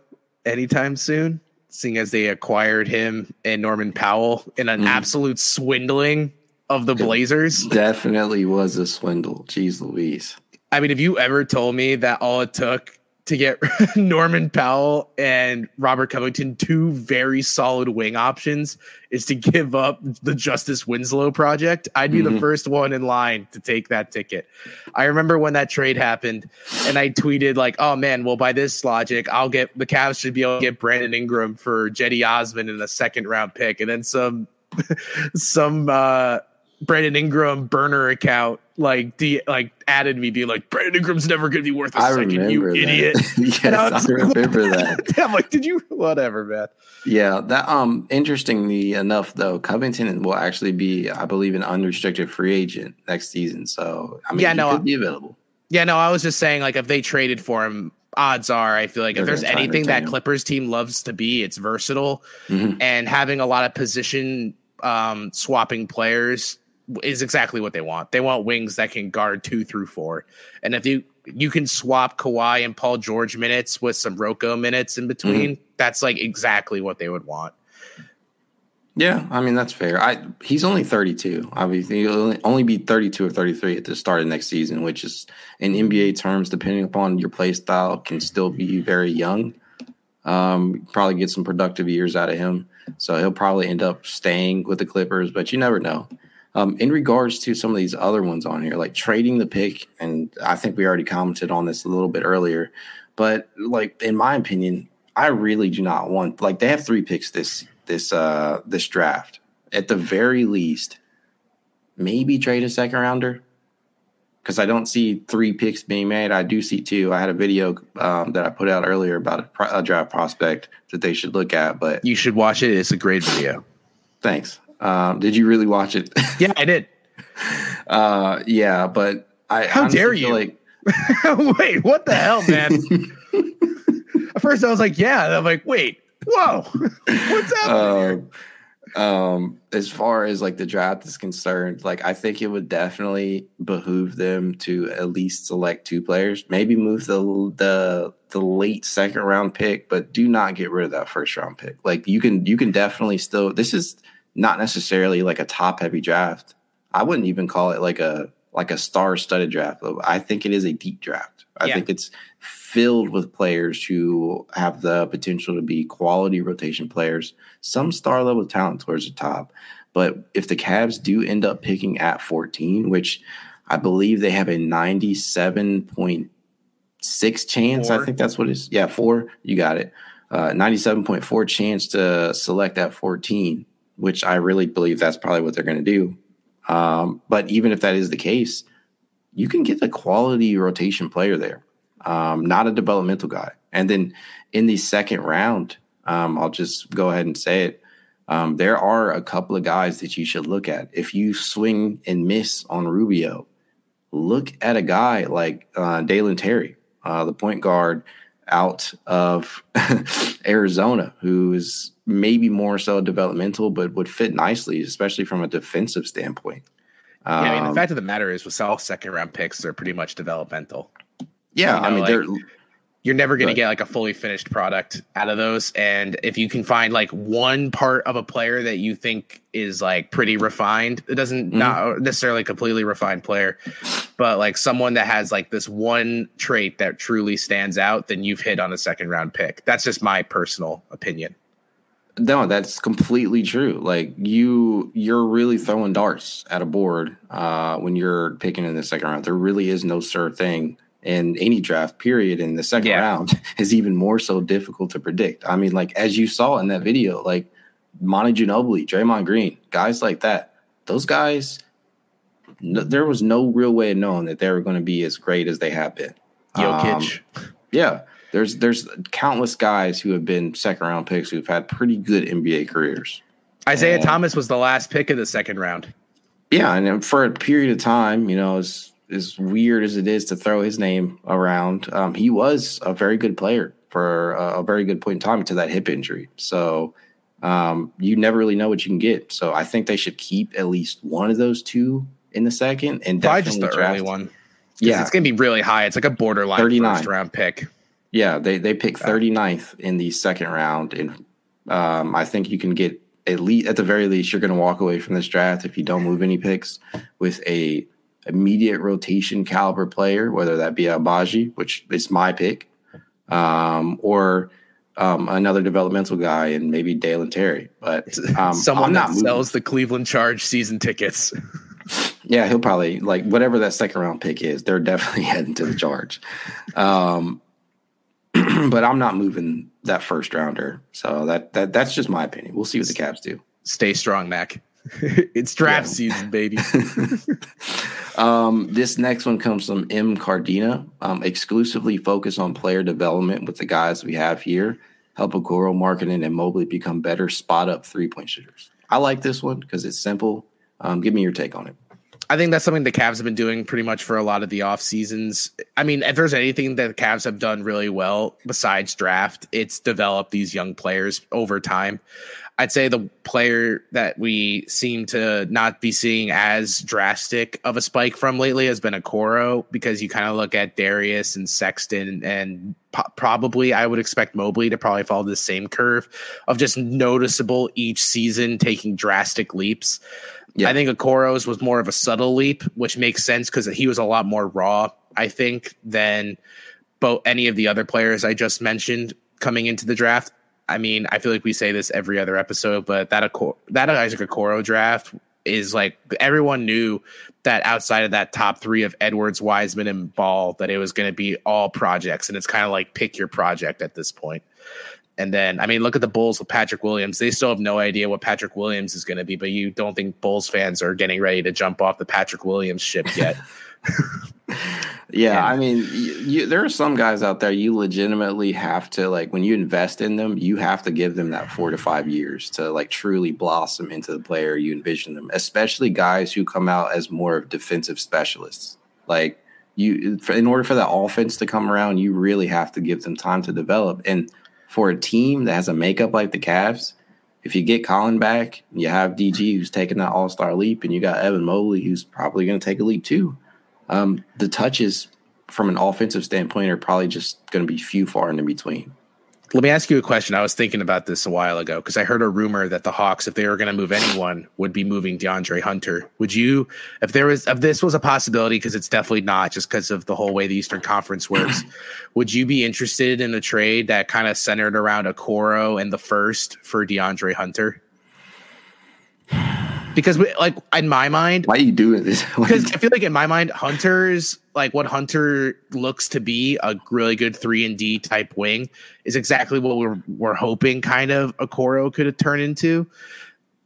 anytime soon, seeing as they acquired him and Norman Powell in an Mhm. absolute swindling of the Blazers. Definitely was a swindle. Jeez Louise. I mean, if you ever told me that all it took to get [laughs] Norman Powell and Robert Covington, two very solid wing options, is to give up the Justice Winslow project, I'd be the Mhm. first one in line to take that ticket. I remember when that trade happened, and I tweeted like, "Oh man, well by this logic, I'll get the Cavs should be able to get Brandon Ingram for Cedi Osman in a second round pick, and then some [laughs] some uh Brandon Ingram burner account like the like added me being like Brandon Ingram's never gonna be worth a I second, you that. idiot. [laughs] yes, I I, was like, remember that. [laughs] I'm like, did you whatever, man? Yeah, that um interestingly enough though, Covington will actually be, I believe, an unrestricted free agent next season. So I mean Yeah, he no, could be available. Yeah, no, I was just saying like if they traded for him, odds are I feel like They're if there's gonna try and anything that. Clippers team loves to be, it's versatile Mhm. and having a lot of position um swapping players is exactly what they want. They want wings that can guard two through four. And if you you can swap Kawhi and Paul George minutes with some RoCo minutes in between, that's like exactly what they would want. Yeah, I mean that's fair. I he's only 32. Obviously, he'll only, only be 32 or 33 at the start of next season, which is in NBA terms, depending upon your play style, can still be very young. Um, probably get some productive years out of him, so he'll probably end up staying with the Clippers. But you never know. Um, in regards to some of these other ones on here, like trading the pick, and I think we already commented on this a little bit earlier, but like in my opinion, I really do not want like they have three picks this this uh this draft. At the very least, maybe trade a second rounder. because I don't see three picks being made. I do see two. I had a video um, that I put out earlier about a, pro- a, draft prospect that they should look at. But you should watch it. It's a great video. Thanks. Um, did you really watch it? [laughs] yeah, I did. Uh, yeah, but I how dare you? Like [laughs] wait, what the hell, man? [laughs] At first, I was like, yeah. And I'm like, wait, whoa, what's happening? Uh, um as far as like the draft is concerned like i think it would definitely behoove them to at least select two players maybe move the the the late second round pick but do not get rid of that first round pick like you can you can definitely still this is not necessarily like a top heavy draft i wouldn't even call it like a like a star studded draft i think it is a deep draft i yeah. think it's filled with players who have the potential to be quality rotation players, some star level talent towards the top. But if the Cavs do end up picking at 14, which I believe they have a 97.6 chance, four. I think that's what it is. Yeah, four. You got it. Uh, 97.4 chance to select at 14, which I really believe that's probably what they're going to do. Um, but even if that is the case, you can get a quality rotation player there um, not a developmental guy. And then in the second round, um, I'll just go ahead and say it. Um, there are a couple of guys that you should look at. If you swing and miss on Rubio, look at a guy like uh, Dalen Terry, uh, the point guard out of [laughs] Arizona, who is maybe more so developmental, but would fit nicely, especially from a defensive standpoint. Yeah, I mean, the um, fact of the matter is, with all second round picks, they're pretty much developmental. Yeah, you know, I mean, like, they're you're never going to get like a fully finished product out of those. And if you can find like one part of a player that you think is like pretty refined it doesn't mm-hmm. not necessarily completely refined player but like someone that has like this one trait that truly stands out then you've hit on a second round pick. That's just my personal opinion. No that's completely true. Like you you're really throwing darts at a board uh when you're picking in the second round. There really is no certain thing in any draft period in the second yeah. round [laughs] is even more so difficult to predict. I mean, like as you saw in that video, like Manu Ginobili, Draymond Green, guys like that, those guys, no, there was no real way of knowing that they were going to be as great as they have been. Jokic, um, yeah, there's there's countless guys who have been second round picks who've had pretty good NBA careers. Isaiah and, Thomas was the last pick of the second round. Yeah, and for a period of time, you know, it's as weird as it is to throw his name around, um, he was a very good player for a, a, very good point in time to that hip injury. So um, you never really know what you can get. So I think they should keep at least one of those two in the second and probably just the draft. early one. Yeah, it's going to be really high. It's like a borderline 39. first round pick. Yeah, they they pick 39th in the second round, and um, I think you can get at least at the very least you're going to walk away from this draft if you don't move any picks with a immediate rotation caliber player, whether that be Agbaji, which is my pick, um, or um, another developmental guy and maybe Dalen Terry. But [laughs] um, someone that sells the Cleveland Charge season tickets. yeah, he'll probably like whatever that second round pick is. They're definitely [laughs] heading to the Charge. Um, [clears throat] but I'm not moving that first rounder. So that that that's just my opinion. We'll see what the Cavs do. Stay strong, Mac. [laughs] it's draft yeah. season, baby. [laughs] um, this next one comes from M. Cardina. Um, exclusively focus on player development with the guys we have here. Help Okoro, Markkanen, and Mobley become better spot up three point shooters. I like this one because it's simple. Um, give me your take on it. I think that's something the Cavs have been doing pretty much for a lot of the off seasons. I mean, if there's anything that the Cavs have done really well besides draft, it's develop these young players over time. I'd say the player that we seem to not be seeing as drastic of a spike from lately has been Okoro because you kind of look at Darius and Sexton and po- probably I would expect Mobley to probably follow the same curve of just noticeable each season taking drastic leaps. Yeah. I think Okoro's was more of a subtle leap, which makes sense because he was a lot more raw, I think, than both any of the other players I just mentioned coming into the draft. I mean, I feel like we say this every other episode, but that that Isaac Okoro draft is like everyone knew that outside of that top three of Edwards, Wiseman, and Ball, that it was going to be all projects, and it's kind of like pick your project at this point. And then, I mean, look at the Bulls with Patrick Williams. They still have no idea what Patrick Williams is going to be, but you don't think Bulls fans are getting ready to jump off the Patrick Williams ship yet. [laughs] yeah, I mean, you, you, there are some guys out there you legitimately have to like when you invest in them, you have to give them that four to five years to like truly blossom into the player you envision them. Especially guys who come out as more of defensive specialists. Like you, in order for that offense to come around, you really have to give them time to develop. And for a team that has a makeup like the Cavs, if you get Collin back, you have DG who's taking that All Star leap, and you got Evan Mobley who's probably going to take a leap too. Um, the touches from an offensive standpoint are probably just going to be few far and in between. Let me ask you a question. I was thinking about this a while ago because I heard a rumor that the Hawks, if they were going to move anyone, would be moving DeAndre Hunter. Would you, if there was, if this was a possibility, because it's definitely not, just because of the whole way the Eastern Conference works, [clears throat] would you be interested in a trade that kind of centered around Okoro and the first for DeAndre Hunter? Because we, like in my mind why are you doing this [laughs] because i feel like in my mind hunter's like what hunter looks to be a really good 3 and d type wing is exactly what we're we're hoping kind of Okoro could turn into.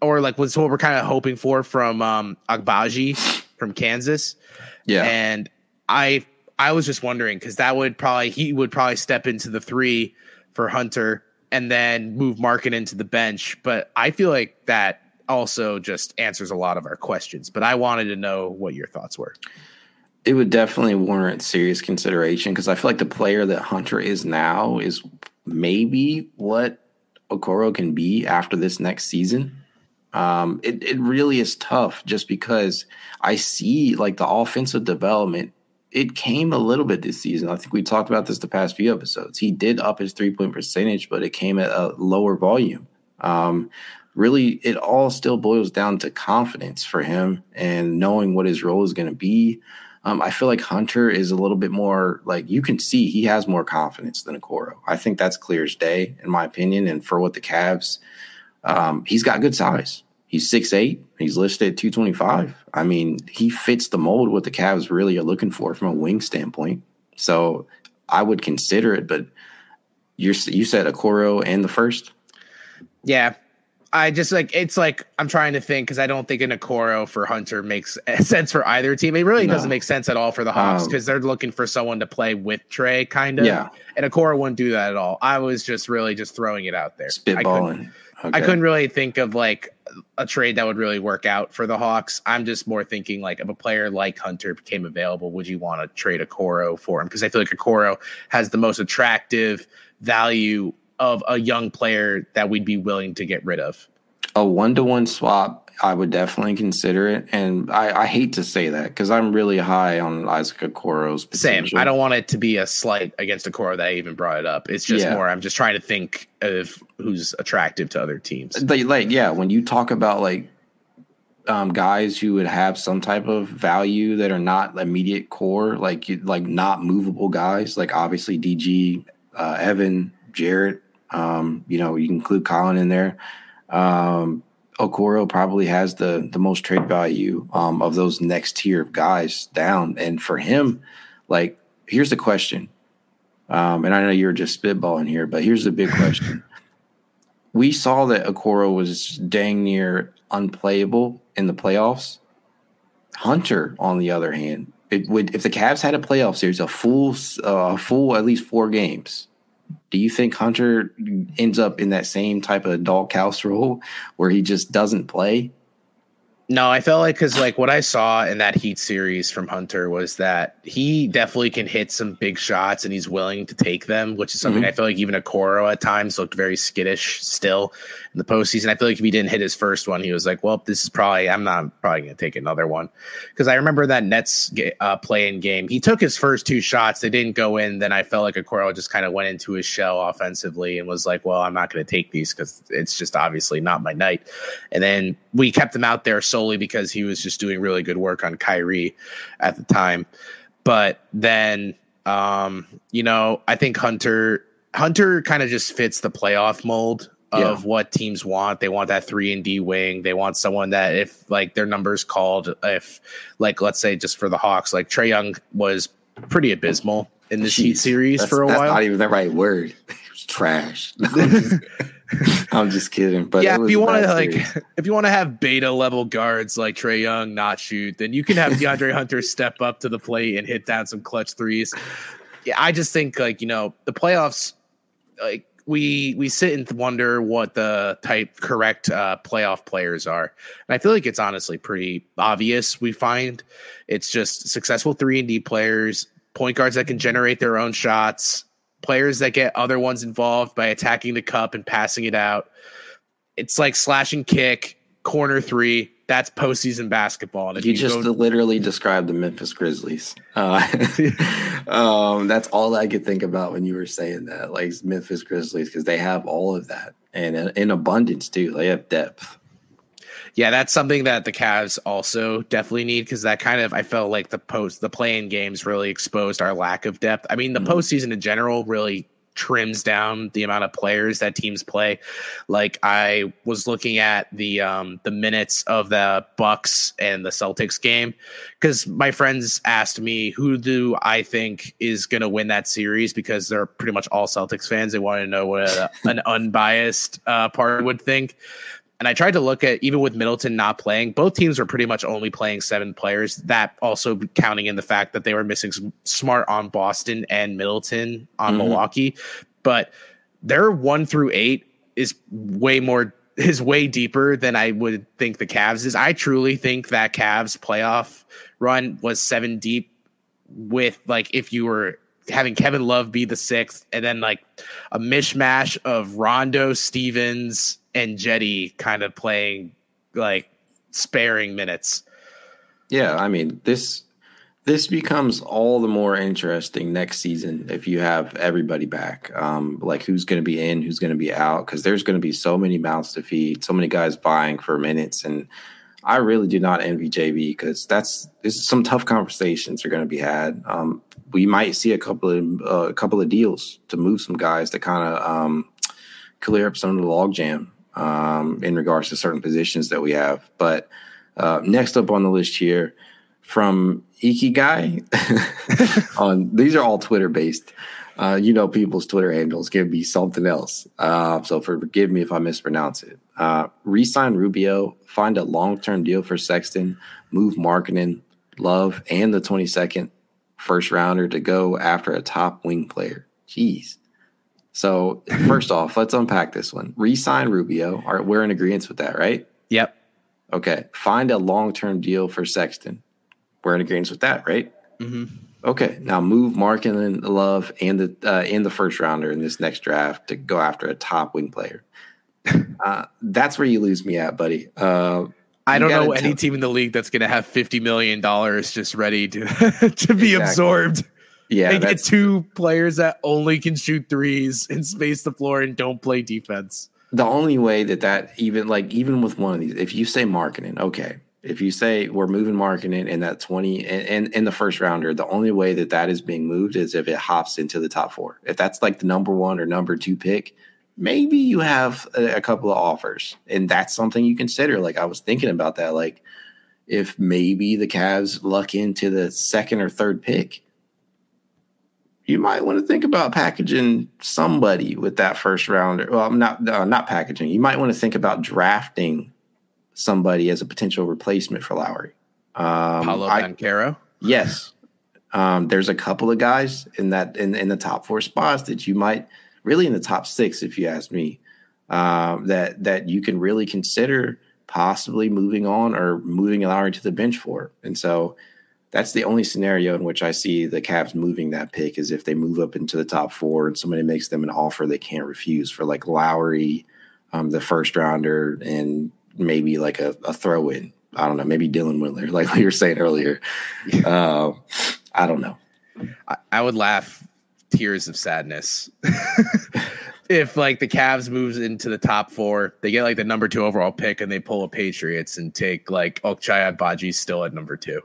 Or like what's what we're kind of hoping for from um agbaji from kansas. Yeah. And i i was just wondering because that would probably he would probably step into the three for hunter and then move Markkanen into the bench. But i feel like that also just answers a lot of our questions. But I wanted to know what your thoughts were. It would definitely warrant serious consideration because I feel like the player that Hunter is now is maybe what Okoro can be after this next season. Um, it, it really is tough just because I see like the offensive development. It came a little bit this season. I think we talked about this the past few episodes. He did up his three point percentage, but it came at a lower volume. Um, really it all still boils down to confidence for him and knowing what his role is going to be. Um, I feel like Hunter is a little bit more like you can see he has more confidence than Okoro. I think that's clear as day, in my opinion. And for what the Cavs, um, he's got good size. He's six eight. He's listed at 225. I mean, he fits the mold what the Cavs really are looking for from a wing standpoint. So I would consider it, but you're, you said Okoro and the first? Yeah, I just like it's like I'm trying to think because I don't think an Okoro for Hunter makes [laughs] sense for either team. It really no. doesn't make sense at all for the Hawks because um, they're looking for someone to play with Trae, kind of. Yeah. And Okoro wouldn't do that at all. I was just really just throwing it out there. Spitballing. I couldn't, okay. I couldn't really think of like a trade that would really work out for the Hawks. I'm just more thinking like if a player like Hunter became available, would you want to trade Okoro for him? Because I feel like Okoro has the most attractive value of a young player that we'd be willing to get rid of? A one to one swap, I would definitely consider it. And I, I hate to say that because I'm really high on Isaac Okoro's potential. Same. I don't want it to be a slight against Okoro that I even brought it up. It's just yeah. more, I'm just trying to think of who's attractive to other teams. Like, like yeah, when you talk about like um, guys who would have some type of value that are not immediate core, like like not movable guys, like obviously DG, uh, Evan, Jarrett, um, you know, you can include Collin in there. Um, Okoro probably has the the most trade value um, of those next tier of guys down. And for him, like, here's the question. Um, and I know you're just spitballing here, but here's the big question. [laughs] we saw that Okoro was dang near unplayable in the playoffs. Hunter, on the other hand, it would if the Cavs had a playoff series, a full, uh, full at least four games, do you think Hunter ends up in that same type of doghouse role where he just doesn't play? No, I felt like because like what I saw in that Heat series from Hunter was that he definitely can hit some big shots and he's willing to take them, which is something mm-hmm. I feel like even Okoro at times looked very skittish still in the postseason. I feel like if he didn't hit his first one, he was like, "Well, this is probably I'm not probably going to take another one." Because I remember that Nets uh, play-in game, he took his first two shots, they didn't go in. Then I felt like Okoro just kind of went into his shell offensively and was like, "Well, I'm not going to take these because it's just obviously not my night." And then we kept him out there so solely because he was just doing really good work on Kyrie at the time. But then, um, you know, I think Hunter Hunter kind of just fits the playoff mold of yeah. what teams want. They want that three and D wing. They want someone that if like their numbers called, if like let's say just for the Hawks, like Trae Young was pretty abysmal in this Jeez, Heat series for a that's while. Not even the right word. [laughs] It was trash. [laughs] [laughs] [laughs] I'm just kidding, but yeah, [laughs] if you want to like, if you want to have beta level guards like Trae Young not shoot, then you can have DeAndre Hunter step up to the plate and hit down some clutch threes. Yeah, I just think like you know the playoffs, like we we sit and wonder what the type correct uh, playoff players are, and I feel like it's honestly pretty obvious. We find it's just successful three and D players, point guards that can generate their own shots, players that get other ones involved by attacking the cup and passing it out. It's like slash and kick, corner three. That's postseason basketball. You, you, just go- literally described the Memphis Grizzlies. Uh, [laughs] um, that's all I could think about when you were saying that, like Memphis Grizzlies, because they have all of that and in abundance too. They have depth yeah, that's something that the Cavs also definitely need because that kind of I felt like the post the play-in games really exposed our lack of depth. I mean, the mm-hmm. postseason in general really trims down the amount of players that teams play. Like I was looking at the um the minutes of the Bucks and the Celtics game because my friends asked me who do I think is going to win that series because they're pretty much all Celtics fans. They wanted to know what a, an [laughs] unbiased uh, part would think. And I tried to look at even with Middleton not playing, both teams were pretty much only playing seven players. That also counting in the fact that they were missing Smart on Boston and Middleton on mm-hmm. Milwaukee. But their one through eight is way more [laughs] is way deeper than I would think the Cavs is. I truly think that Cavs playoff run was seven deep with like if you were having Kevin Love be the sixth and then like a mishmash of Rondo Stevens and Cedi kind of playing like sparing minutes. Yeah, I mean this this becomes all the more interesting next season if you have everybody back. Um, like who's going to be in, who's going to be out, because there's going to be so many mouths to feed, so many guys vying for minutes, and I really do not envy JB because that's some tough conversations are going to be had. Um, we might see a couple of uh, a couple of deals to move some guys to kind of um, clear up some of the logjam um, in regards to certain positions that we have. But uh, next up on the list here from Ikigai [laughs] on these are all Twitter based. Uh, you know, people's Twitter handles can be something else. Uh, so forgive me if I mispronounce it. Uh, resign Rubio, find a long term deal for Sexton, move Markkanen, Love, and the 22nd first rounder to go after a top wing player. Jeez. So [laughs] first off, let's unpack this one. Resign Rubio. All right, we're in agreement with that, right? Yep. Okay. Find a long term deal for Sexton. We're in agreement with that, right? Mm-hmm. Okay. Now move Markkanen Love and the uh, and the first rounder in this next draft to go after a top wing player. [laughs] Uh, that's where you lose me at, buddy. Uh, I don't know any team in the league that's going to have fifty million dollars just ready to [laughs] to be exactly. absorbed. Yeah, they get two players that only can shoot threes and space the floor and don't play defense. The only way that that even like even with one of these, if you say Markkanen, okay, if you say we're moving Markkanen in that twenty and in the first rounder, the only way that that is being moved is if it hops into the top four. If that's like the number one or number two pick, maybe you have a, a couple of offers, and that's something you consider. Like I was thinking about that, like if maybe the Cavs luck into the second or third pick you might want to think about packaging somebody with that first rounder. Well, not uh, not packaging. You might want to think about drafting somebody as a potential replacement for Lauri. Um, Paolo Banchero. Yes, um, there's a couple of guys in that in, in the top four spots that you might really in the top six, if you ask me, um, that that you can really consider possibly moving on or moving Lauri to the bench for. And so that's the only scenario in which I see the Cavs moving that pick is if they move up into the top four and somebody makes them an offer they can't refuse for like Lauri, um, the first rounder, and maybe like a, a throw in. I don't know, maybe Dylan Windler, [laughs] like we were saying earlier. Uh, I don't know. I, I would laugh tears of sadness [laughs] if like the Cavs moves into the top four, they get like the number two overall pick and they pull a Patriots and take like Ochai Agbaji still at number two.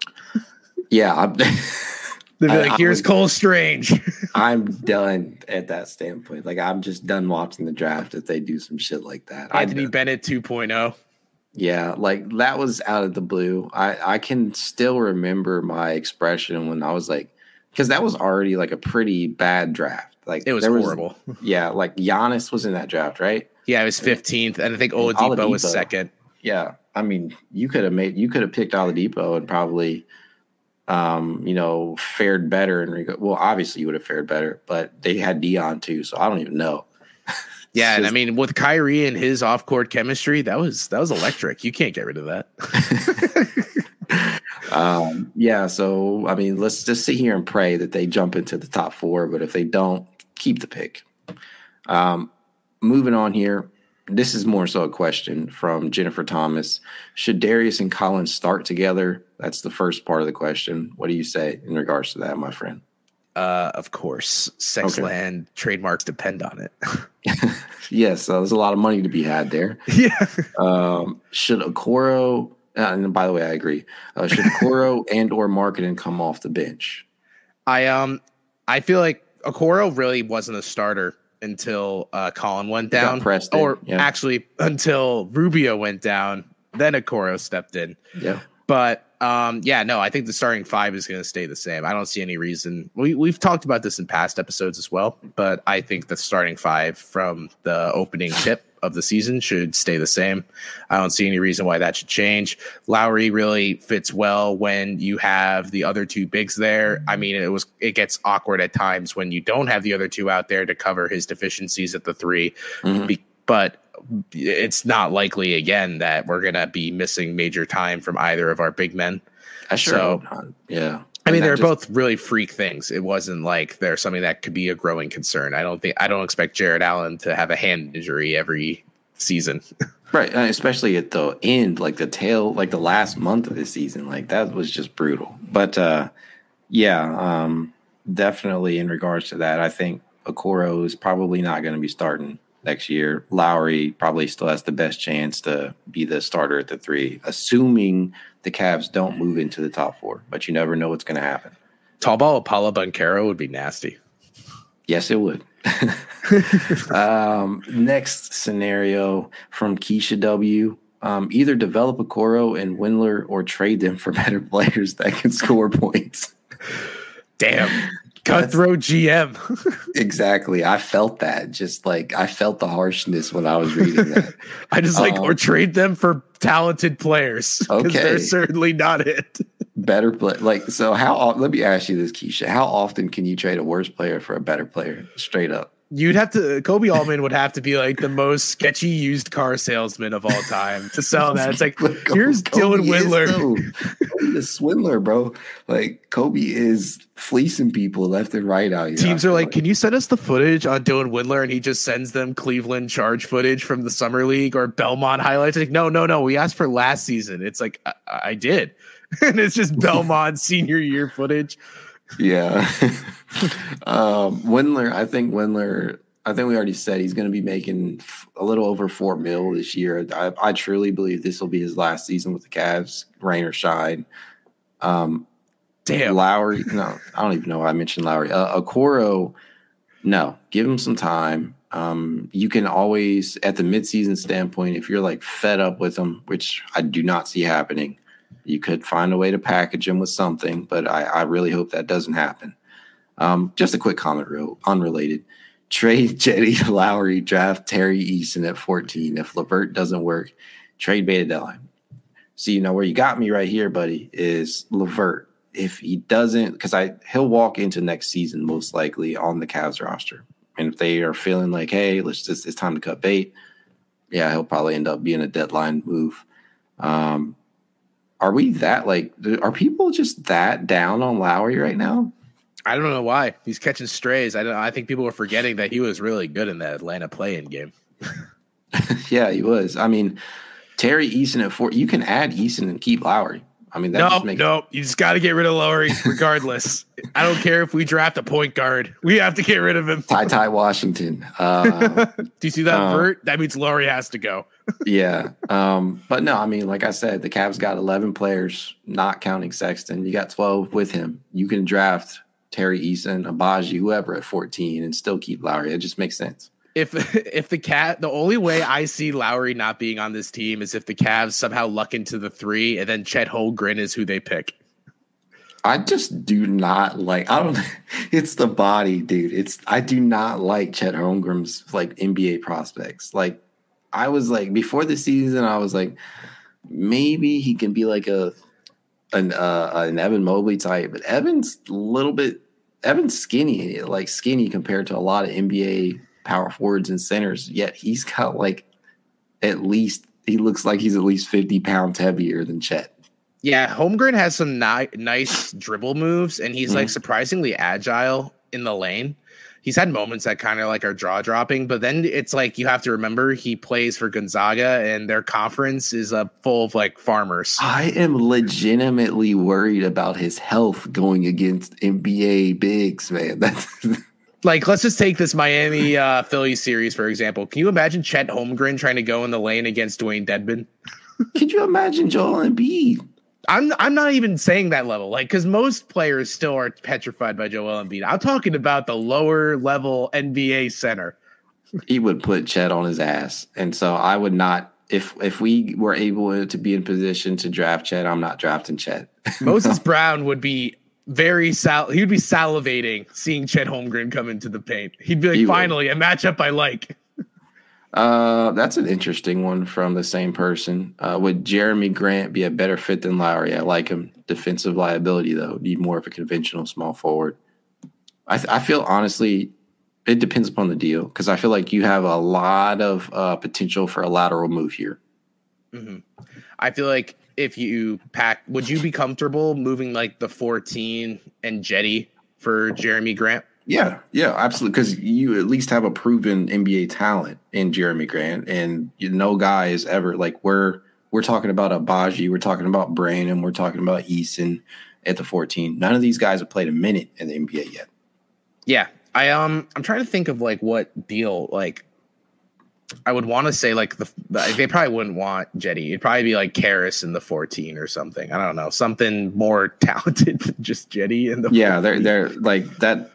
Yeah. I'm, [laughs] They'd be like, here's I'm, Cole Strange. I'm done at that standpoint. Like, I'm just done watching the draft if they do some shit like that. Anthony Bennett 2.0. Yeah, like that was out of the blue. I I can still remember my expression when I was like, because that was already like a pretty bad draft. Like it was horrible. Was, [laughs] yeah, like Giannis was in that draft, right? Yeah, it was 15th, and I think Oladipo, was second. Yeah, I mean, you could have made you could have picked Oladipo and probably, um, you know, fared better. And well, obviously you would have fared better, but they had Dion too, so I don't even know. [laughs] Yeah, and I mean, with Kyrie and his off-court chemistry, that was that was electric. You can't get rid of that. [laughs] um, yeah, so I mean, let's just sit here and pray that they jump into the top four. But if they don't, keep the pick. Um, moving on here, this is more so a question from Jennifer Thomas. Should Darius and Collins start together? That's the first part of the question. What do you say in regards to that, my friend? Uh, of course, Sexland okay. trademarks depend on it. [laughs] yes, so there's a lot of money to be had there. [laughs] Yeah. Um, should Okoro, uh, and by the way, I agree. Uh, should [laughs] Okoro and or Markkanen come off the bench? I um, I feel like Okoro really wasn't a starter until uh, Collin went down, or yeah. actually until Rubio went down. Then Okoro stepped in. Yeah. But um, yeah, no, I think the starting five is going to stay the same. I don't see any reason. We we've talked about this in past episodes as well, but I think the starting five from the opening tip of the season should stay the same. I don't see any reason why that should change. Lauri really fits well when you have the other two bigs there. I mean, it was it gets awkward at times when you don't have the other two out there to cover his deficiencies at the 3 mm-hmm. Be, but it's not likely again that we're gonna be missing major time from either of our big men. I sure so, Yeah. I mean, they're just, both really freak things. It wasn't like there's something that could be a growing concern. I don't think I don't expect Jarrett Allen to have a hand injury every season. [laughs] right, especially at the end, like the tail, like the last month of the season, like that was just brutal. But uh, yeah, um, definitely in regards to that, I think Okoro is probably not going to be starting next year. Lauri probably still has the best chance to be the starter at the three, assuming the Cavs don't move into the top four. But you never know what's going to happen. Tall ball Paolo Banchero would be nasty. Yes, it would. [laughs] um, next scenario from Keisha W. Um, either develop Okoro and Windler or trade them for better [laughs] players that can score points. Damn. Cutthroat GM. [laughs] exactly. I felt that. Just like I felt the harshness when I was reading that. [laughs] I just like um, or trade them for talented players. Okay. They're certainly not it. [laughs] better play like so how let me ask you this, Keisha. How often can you trade a worse player for a better player? Straight up. You'd have to Koby Altman would have to be like the most sketchy used car salesman of all time to sell that. It's like oh, here's Koby Dylan Windler. the swindler, bro. Like Koby is fleecing people left and right out here. Teams are like, like, can you send us the footage on Dylan Windler? And he just sends them Cleveland charge footage from the summer league or Belmont highlights. Like, no, no, no. We asked for last season. It's like I, I did. [laughs] and it's just [laughs] Belmont senior year footage. Yeah. [laughs] um, Windler, I think Windler, I think we already said he's going to be making a little over four mil this year. I, I truly believe this will be his last season with the Cavs, rain or shine. Um, Damn. Lauri, no, I don't even know why I mentioned Lauri. Uh, Okoro, no, give him some time. Um, you can always, at the midseason standpoint, if you're like fed up with him, which I do not see happening, you could find a way to package him with something, but I, I really hope that doesn't happen. Um, just a quick comment, real unrelated. Trade [laughs] Cedi Lauri, draft Tari Eason at 14. If LeVert doesn't work, trade Beta deadline. See, you know where you got me right here, buddy, is LeVert. If he doesn't, because I he'll walk into next season most likely on the Cavs roster. And if they are feeling like, hey, let's just it's time to cut bait, yeah, he'll probably end up being a deadline move. Um, are we that like are people just that down on Lauri right now? I don't know why he's catching strays. I don't. I think people are forgetting that he was really good in that Atlanta play-in game. [laughs] [laughs] yeah, he was. I mean, Tari Eason at four. You can add Eason and keep Lauri. I mean, that no, nope, no, you just got to get rid of Lauri [laughs] regardless. I don't care if we draft a point guard. We have to get rid of him. Ty Ty Washington. Uh, Do you see that uh, vert? That means Lauri has to go. Yeah. Um, but no, I mean, like I said, the Cavs got 11 players, not counting Sexton. You got 12 with him. You can draft Tari Eason, Agbaji, whoever at 14 and still keep Lauri. It just makes sense if [laughs] if the cat the only way I see Lauri not being on this team is if the Cavs somehow luck into the three and then Chet Holmgren is who they pick. I just do not like I don't [laughs] it's the body, dude. It's I do not like Chet Holmgren's like NBA prospects. Like I was like before the season, I was like, maybe he can be like a an uh, an Evan Mobley type, but Evan's a little bit Evan's skinny, like skinny compared to a lot of NBA power forwards and centers. Yet he's got like at least he looks like he's at least fifty pounds heavier than Chet. Yeah, Holmgren has some ni- nice dribble moves, and he's mm-hmm. like surprisingly agile in the lane he's had moments that kind of like are jaw dropping, but then it's like you have to remember he plays for Gonzaga and their conference is uh, full of like farmers. I am legitimately worried about his health going against NBA bigs, man. [laughs] That's like let's just take this Miami uh, Philly series for example. Can you imagine Chet Holmgren trying to go in the lane against Dewayne Dedmon? Could you imagine Joel Embiid? I'm I'm not even saying that level, like because most players still are petrified by Joel Embiid. I'm talking about the lower level NBA center. he would put Chet on his ass, and so I would not. If if we were able to be in position to draft Chet, I'm not drafting Chet. [laughs] Moses Brown would be very sal. He would be salivating seeing Chet Holmgren come into the paint. He'd be like, he finally would. a matchup I like. Uh, that's an interesting one from the same person. Uh, would Jerami Grant be a better fit than Lauri? I like him. Defensive liability, though, need more of a conventional small forward. I, th- I feel honestly, it depends upon the deal because I feel like you have a lot of uh, potential for a lateral move here. Mm-hmm. I feel like if you pack, would you be comfortable moving like the 14 and Cedi for Jerami Grant? Yeah, yeah, absolutely. Because you at least have a proven NBA talent in Jerami Grant, and you, no guy is ever like we're we're talking about Agbaji, we're talking about Brain, and we're talking about Eason at the 14. None of these guys have played a minute in the NBA yet. Yeah, I um, I'm trying to think of like what deal like. I would want to say like the they probably wouldn't want Cedi. It'd probably be like Caris in the 14 or something. I don't know, something more [laughs] talented than just Cedi in the. Yeah, 14. they're they're like that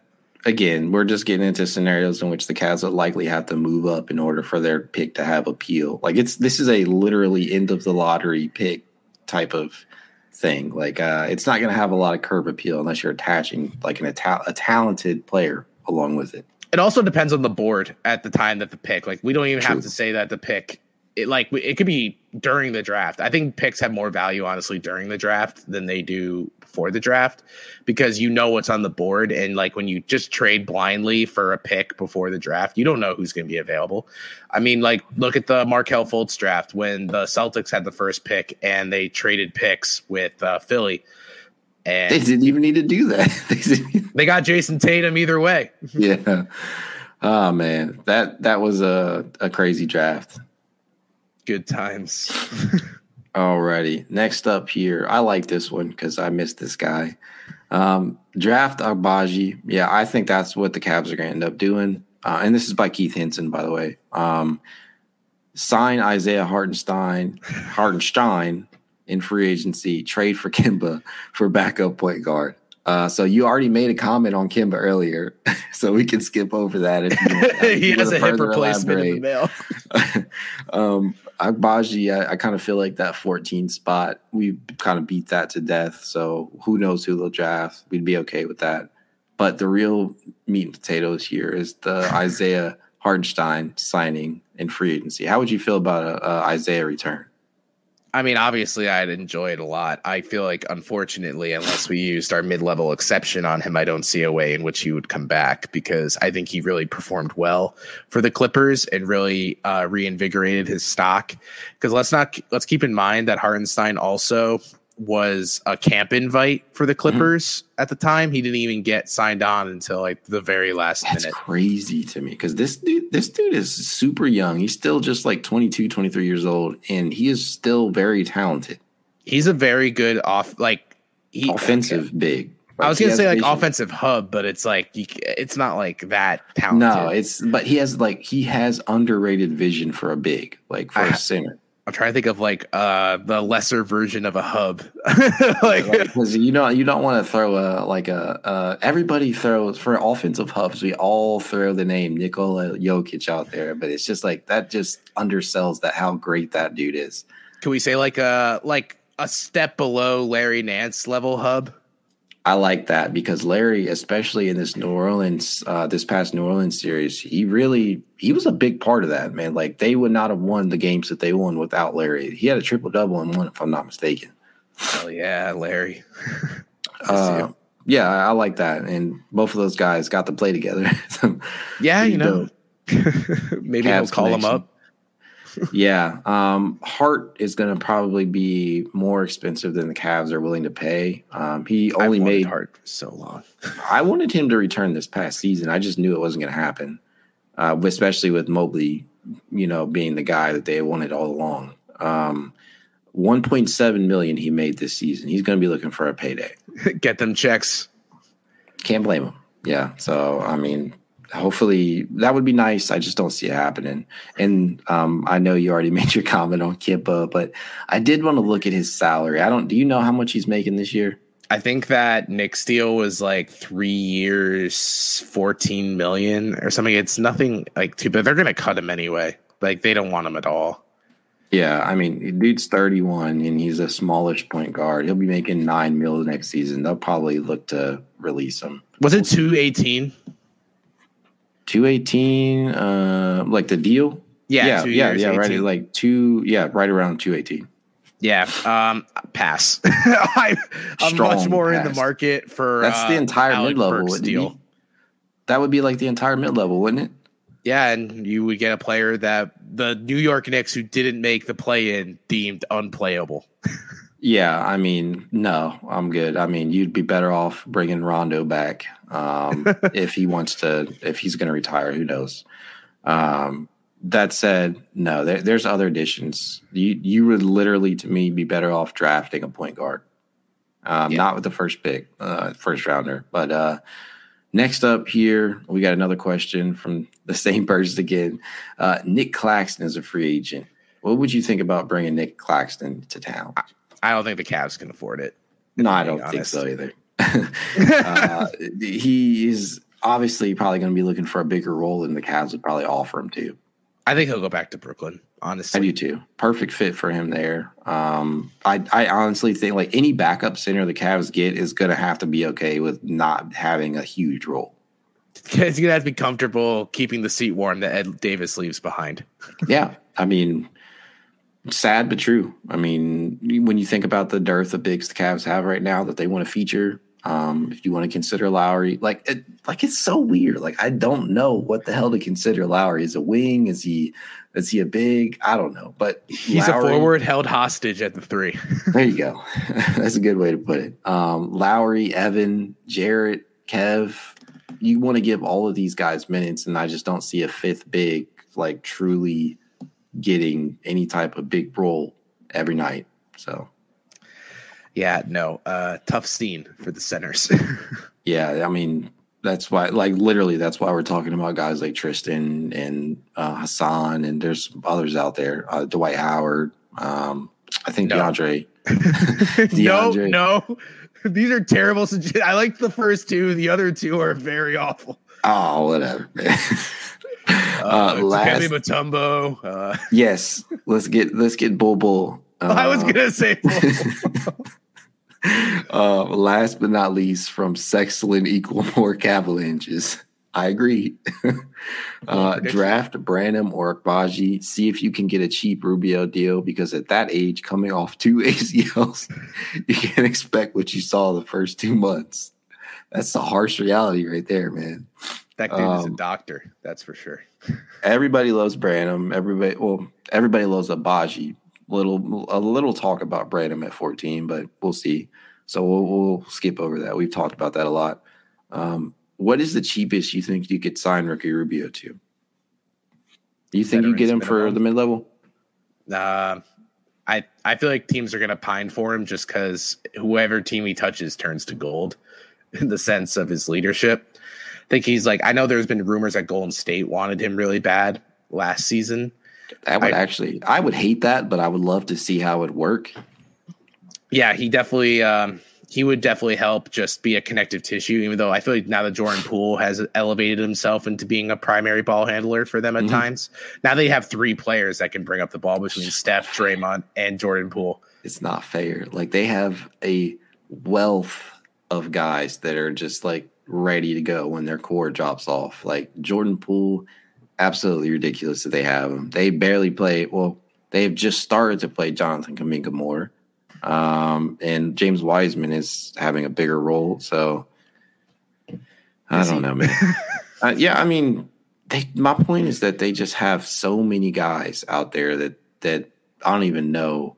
again, we're just getting into scenarios in which the Cavs would likely have to move up in order for their pick to have appeal. Like it's this is a literally end of the lottery pick type of thing. Like uh, it's not going to have a lot of curb appeal unless you're attaching like an a talented player along with it. It also depends on the board at the time that the pick. Like we don't even True. have to say that the pick. It like it could be during the draft. I think picks have more value honestly during the draft than they do before the draft because you know what's on the board. And like when you just trade blindly for a pick before the draft, you don't know who's going to be available. I mean, like look at the Markelle Fultz draft when the Celtics had the first pick and they traded picks with uh, Philly. And they didn't even need to do that. [laughs] they got Jayson Tatum either way. [laughs] yeah. Oh man, that that was a a crazy draft. Good times. Alrighty. Next up here, I like this one because I missed this guy. Um, draft Agbaji. Yeah, I think that's what the Cavs are going to end up doing. Uh, and this is by Keith Henson, by the way. Um, sign Isaiah Hartenstein, Hartenstein in free agency. Trade for Kemba for backup point guard. Uh, so you already made a comment on Kemba earlier, [laughs] so we can skip over that. If you, [laughs] he has a hip replacement in the mail. [laughs] um, Agbaji, I, I kind of feel like that 14 spot, we kind of beat that to death. So who knows who they'll draft? We'd be okay with that. But the real meat and potatoes here is the Isaiah Hartenstein signing in free agency. How would you feel about a, a Isaiah return? I mean, obviously, I'd enjoy it a lot. I feel like, unfortunately, unless we used our mid level exception on him, I don't see a way in which he would come back because I think he really performed well for the Clippers and really uh, reinvigorated his stock. Because let's not let's keep in mind that Hartenstein also was a camp invite for the mm-hmm. Clippers mm-hmm. at the time. He didn't even get signed on until like the very last That's minute. crazy to me because this dude, this dude is super young. He's still just like 22, 23 years old, and he is still very talented. He's a very good off, like he, offensive okay. big. Like, I was gonna say like vision. offensive hub, but it's like you, it's not like that talented. No, it's but he has like he has underrated vision for a big, like for I, a center. I'm trying to think of like uh the lesser version of a hub. [laughs] like because you know you don't want to throw a like a uh everybody throws for offensive hubs, we all throw the name Nikola Jokic out there, but it's just like that just undersells that how great that dude is. Can we say like a like a step below Larry Nance level hub? I like that because Larry, especially in this New Orleans, uh, this past New Orleans series, he really he was a big part of that man. Like they would not have won the games that they won without Larry. He had a triple double in one, if I'm not mistaken. Oh yeah, Larry. [laughs] uh, yeah, I like that, and both of those guys got to play together. [laughs] yeah, you know, [laughs] maybe Cavs we'll call connection. them up yeah. Um, Hart is going to probably be more expensive than the Cavs are willing to pay. Um, he only made Hart for so long. [laughs] I wanted him to return this past season. I just knew it wasn't going to happen, uh, especially with Mobley, you know, being the guy that they wanted all along. Um, 1.7 million he made this season. He's going to be looking for a payday. [laughs] Get them checks. Can't blame him. Yeah. So, I mean, hopefully that would be nice. I just don't see it happening. And um, I know you already [laughs] made your comment on Kippa, but I did want to look at his salary. I don't. Do you know how much he's making this year? I think that Knicks deal was like three years, fourteen million or something. It's nothing like too, but they're gonna cut him anyway. Like they don't want him at all. Yeah, I mean, dude's 31 and he's a smallish point guard. He'll be making nine mil next season. They'll probably look to release him. Was it 218? 218 uh like the deal? Yeah yeah yeah, yeah right like two yeah right around 218 yeah um pass. [laughs] I, am much more pass. in the market for that's uh, the entire mid-level deal. That would be like the entire mid-level wouldn't it? Yeah and you would get a player that the new york knicks who didn't make the play-in deemed unplayable [laughs] Yeah, I mean, no, I'm good. I mean, you'd be better off bringing Rondo back um, [laughs] if he wants to, if he's going to retire. Who knows? Um, that said, no, there, there's other additions. You you would literally, to me, be better off drafting a point guard, um, yeah. not with the first pick, uh, first rounder. But uh, next up here, we got another question from the same [laughs] person again. Uh, Nic Claxton is a free agent. What would you think about bringing Nic Claxton to town? I don't think the Cavs can afford it. No, I don't honest. think so either. [laughs] uh, he is obviously probably going to be looking for a bigger role than the Cavs would probably offer him to. I think he'll go back to Brooklyn. Honestly, I do too. Perfect fit for him there. Um, I, I honestly think like any backup center the Cavs get is going to have to be okay with not having a huge role. He's going to have to be comfortable keeping the seat warm that Ed Davis leaves behind. yeah, I mean, sad but true. I mean, when you think about the dearth of bigs the Cavs have right now that they want to feature, um, if you want to consider Lauri, like it, like it's so weird. Like I don't know what the hell to consider Lauri. Is a wing? Is he is he a big? I don't know. But he's Lauri, a forward held hostage at the three. [laughs] there you go. [laughs] That's a good way to put it. Um, Lauri, Evan, Jarrett, Kev. You want to give all of these guys minutes, and I just don't see a fifth big like truly getting any type of big role every night. So, yeah, no, uh, tough scene for the centers. [laughs] yeah, I mean, that's why, like, literally, that's why we're talking about guys like Tristan and uh, Hassan, and there's others out there, uh, Dwight Howard. Um, I think no. DeAndre. [laughs] DeAndre. No, no, these are terrible. I like the first two. The other two are very awful. Oh, whatever. [laughs] Uh, uh, last, Mutombo. Uh, [laughs] yes, let's get let's get Bobo. Uh, [laughs] I was gonna say. [laughs] uh, last but not least, from Sexlin equal more Avalanches. I agree. uh, draft Branham or Agbaji. See if you can get a cheap Rubio deal because at that age, coming off two ACLs, you can't expect what you saw the first two months. That's the harsh reality right there, man. That dude um, is a um, doctor, that's for sure. [laughs] everybody loves Branham. Everybody, well, everybody loves Agbaji. Little, a little talk about Branham at 14, but we'll see. So we'll, we'll skip over that. We've talked about that a lot. Um, what is the cheapest you think you could sign Ricky Rubio to? Do you think you get him for the mid level? Uh, I I feel like teams are going to pine for him just because whoever team he touches turns to gold [laughs] in the sense of his leadership think he's like I know there's been rumors that Golden State wanted him really bad last season. That would I, actually I would hate that, but I would love to see how it work. Yeah, he definitely um, he would definitely help just be a connective tissue, even though I feel like now that Jordan Poole has elevated himself into being a primary ball handler for them at mm-hmm. times. Now they have three players that can bring up the ball between Steph, Draymond, and Jordan Poole. It's not fair. Like they have a wealth of guys that are just like ready to go when their core drops off. Like Jordan Poole, absolutely ridiculous that they have him. They barely play. Well, they've just started to play Jonathan Kuminga more, um, and James Wiseman is having a bigger role. So I don't know, man. [laughs] uh, yeah, I mean, they. My point is that they just have so many guys out there that that I don't even know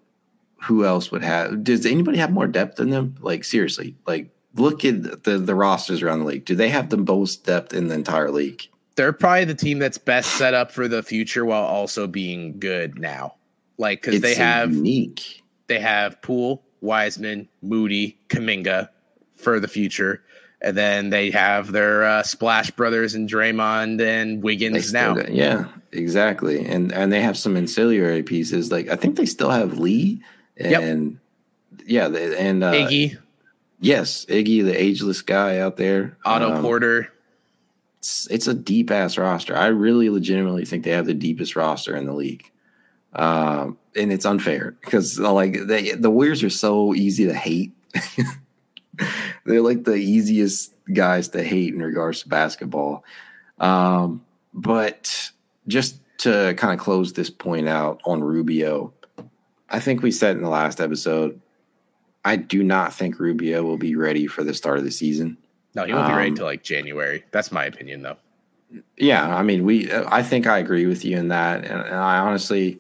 who else would have. Does anybody have more depth than them? Like seriously, like look at the the rosters around the league. Do they have the most depth in the entire league? They're probably the team that's best set up for the future while also being good now. Like because they have unique. They have Poole, Wiseman, Moody, Kuminga for the future. And then they have their uh, Splash Brothers and Draymond and Wiggins now. Yeah, exactly. And and they have some ancillary pieces. Like I think they still have Lee and yep. yeah, and uh, Iggy. Yes, Iggy, the ageless guy out there. Otto um, Porter. It's, it's a deep ass roster. I really legitimately think they have the deepest roster in the league. Um, and it's unfair because like they, the Warriors are so easy to hate. [laughs] They're like the easiest guys to hate in regards to basketball. Um, but just to kind of close this point out on Rubio, I think we said in the last episode, I do not think Rubio will be ready for the start of the season. No, he won't um, be ready until um, like January. That's my opinion, though. Yeah, I mean, we. I think I agree with you in that, and, and I honestly,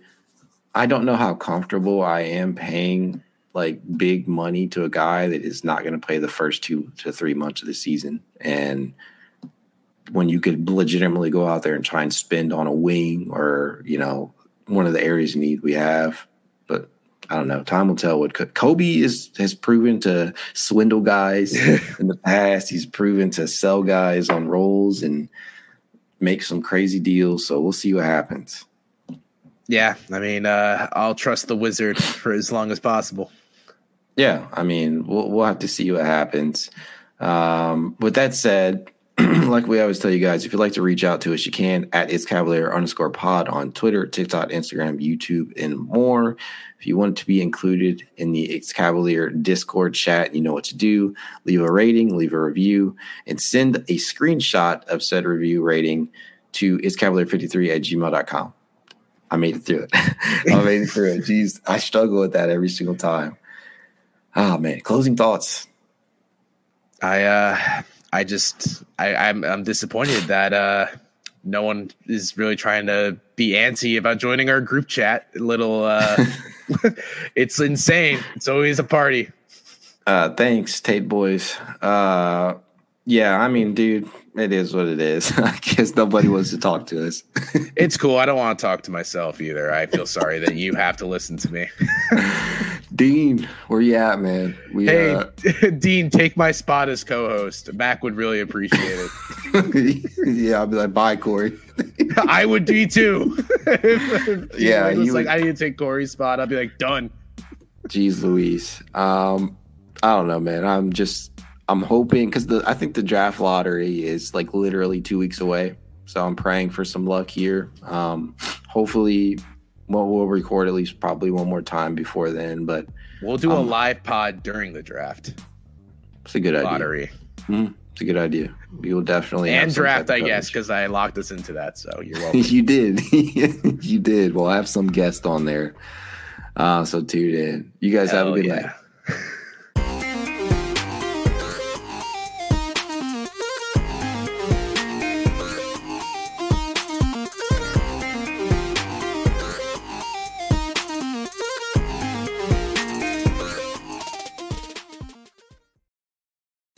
I don't know how comfortable I am paying like big money to a guy that is not going to play the first two to three months of the season. And when you could legitimately go out there and try and spend on a wing or, you know, one of the areas you need we have. I don't know. Time will tell what could. Koby is has proven to swindle guys [laughs] in the past. He's proven to sell guys on rolls and make some crazy deals. So we'll see what happens. Yeah, I mean, uh, I'll trust the wizard for as long as possible. Yeah, I mean, we'll we'll have to see what happens. Um, with that said, [clears throat] like we always tell you guys, if you'd like to reach out to us, you can at it's Cavalier underscore pod on Twitter, TikTok, Instagram, YouTube, and more. If you want to be included in the It's Cavalier Discord chat, you know what to do. Leave a rating, leave a review, and send a screenshot of said review rating to it's Cavalier53 at gmail.com. I made it through it. [laughs] I made it through it. Jeez, I struggle with that every single time. Oh man, closing thoughts. I uh I just I I'm I'm disappointed that uh no one is really trying to be antsy about joining our group chat. Little uh [laughs] [laughs] it's insane. It's always a party. Uh thanks, Tate boys. Uh yeah, I mean, dude, it is what it is. [laughs] I guess nobody wants to talk to us. it's cool. I don't want to talk to myself either. I feel sorry that you have to listen to me. Dean, where you at, man? We, hey, uh, [laughs] Dean, take my spot as co-host. Mac would really appreciate it. [laughs] yeah, I'll be like, bye, Corey. [laughs] I would be too. yeah, he was like, I need to take Corey's spot. I'd be like, done. Jeez, Louise. Um, I don't know, man. I'm just I'm hoping because the I think the draft lottery is like literally two weeks away. So I'm praying for some luck here. Um, hopefully, we'll, we'll record at least probably one more time before then. But we'll do um, a live pod during the draft. It's a good idea. Lottery. Mm, it's a good idea. We will definitely and draft, I guess, because I locked us into that. So you're [laughs] welcome. you did. [laughs] you did. We'll have some guests on there. Uh, so tune in. You guys Hell have a good yeah. night. [laughs]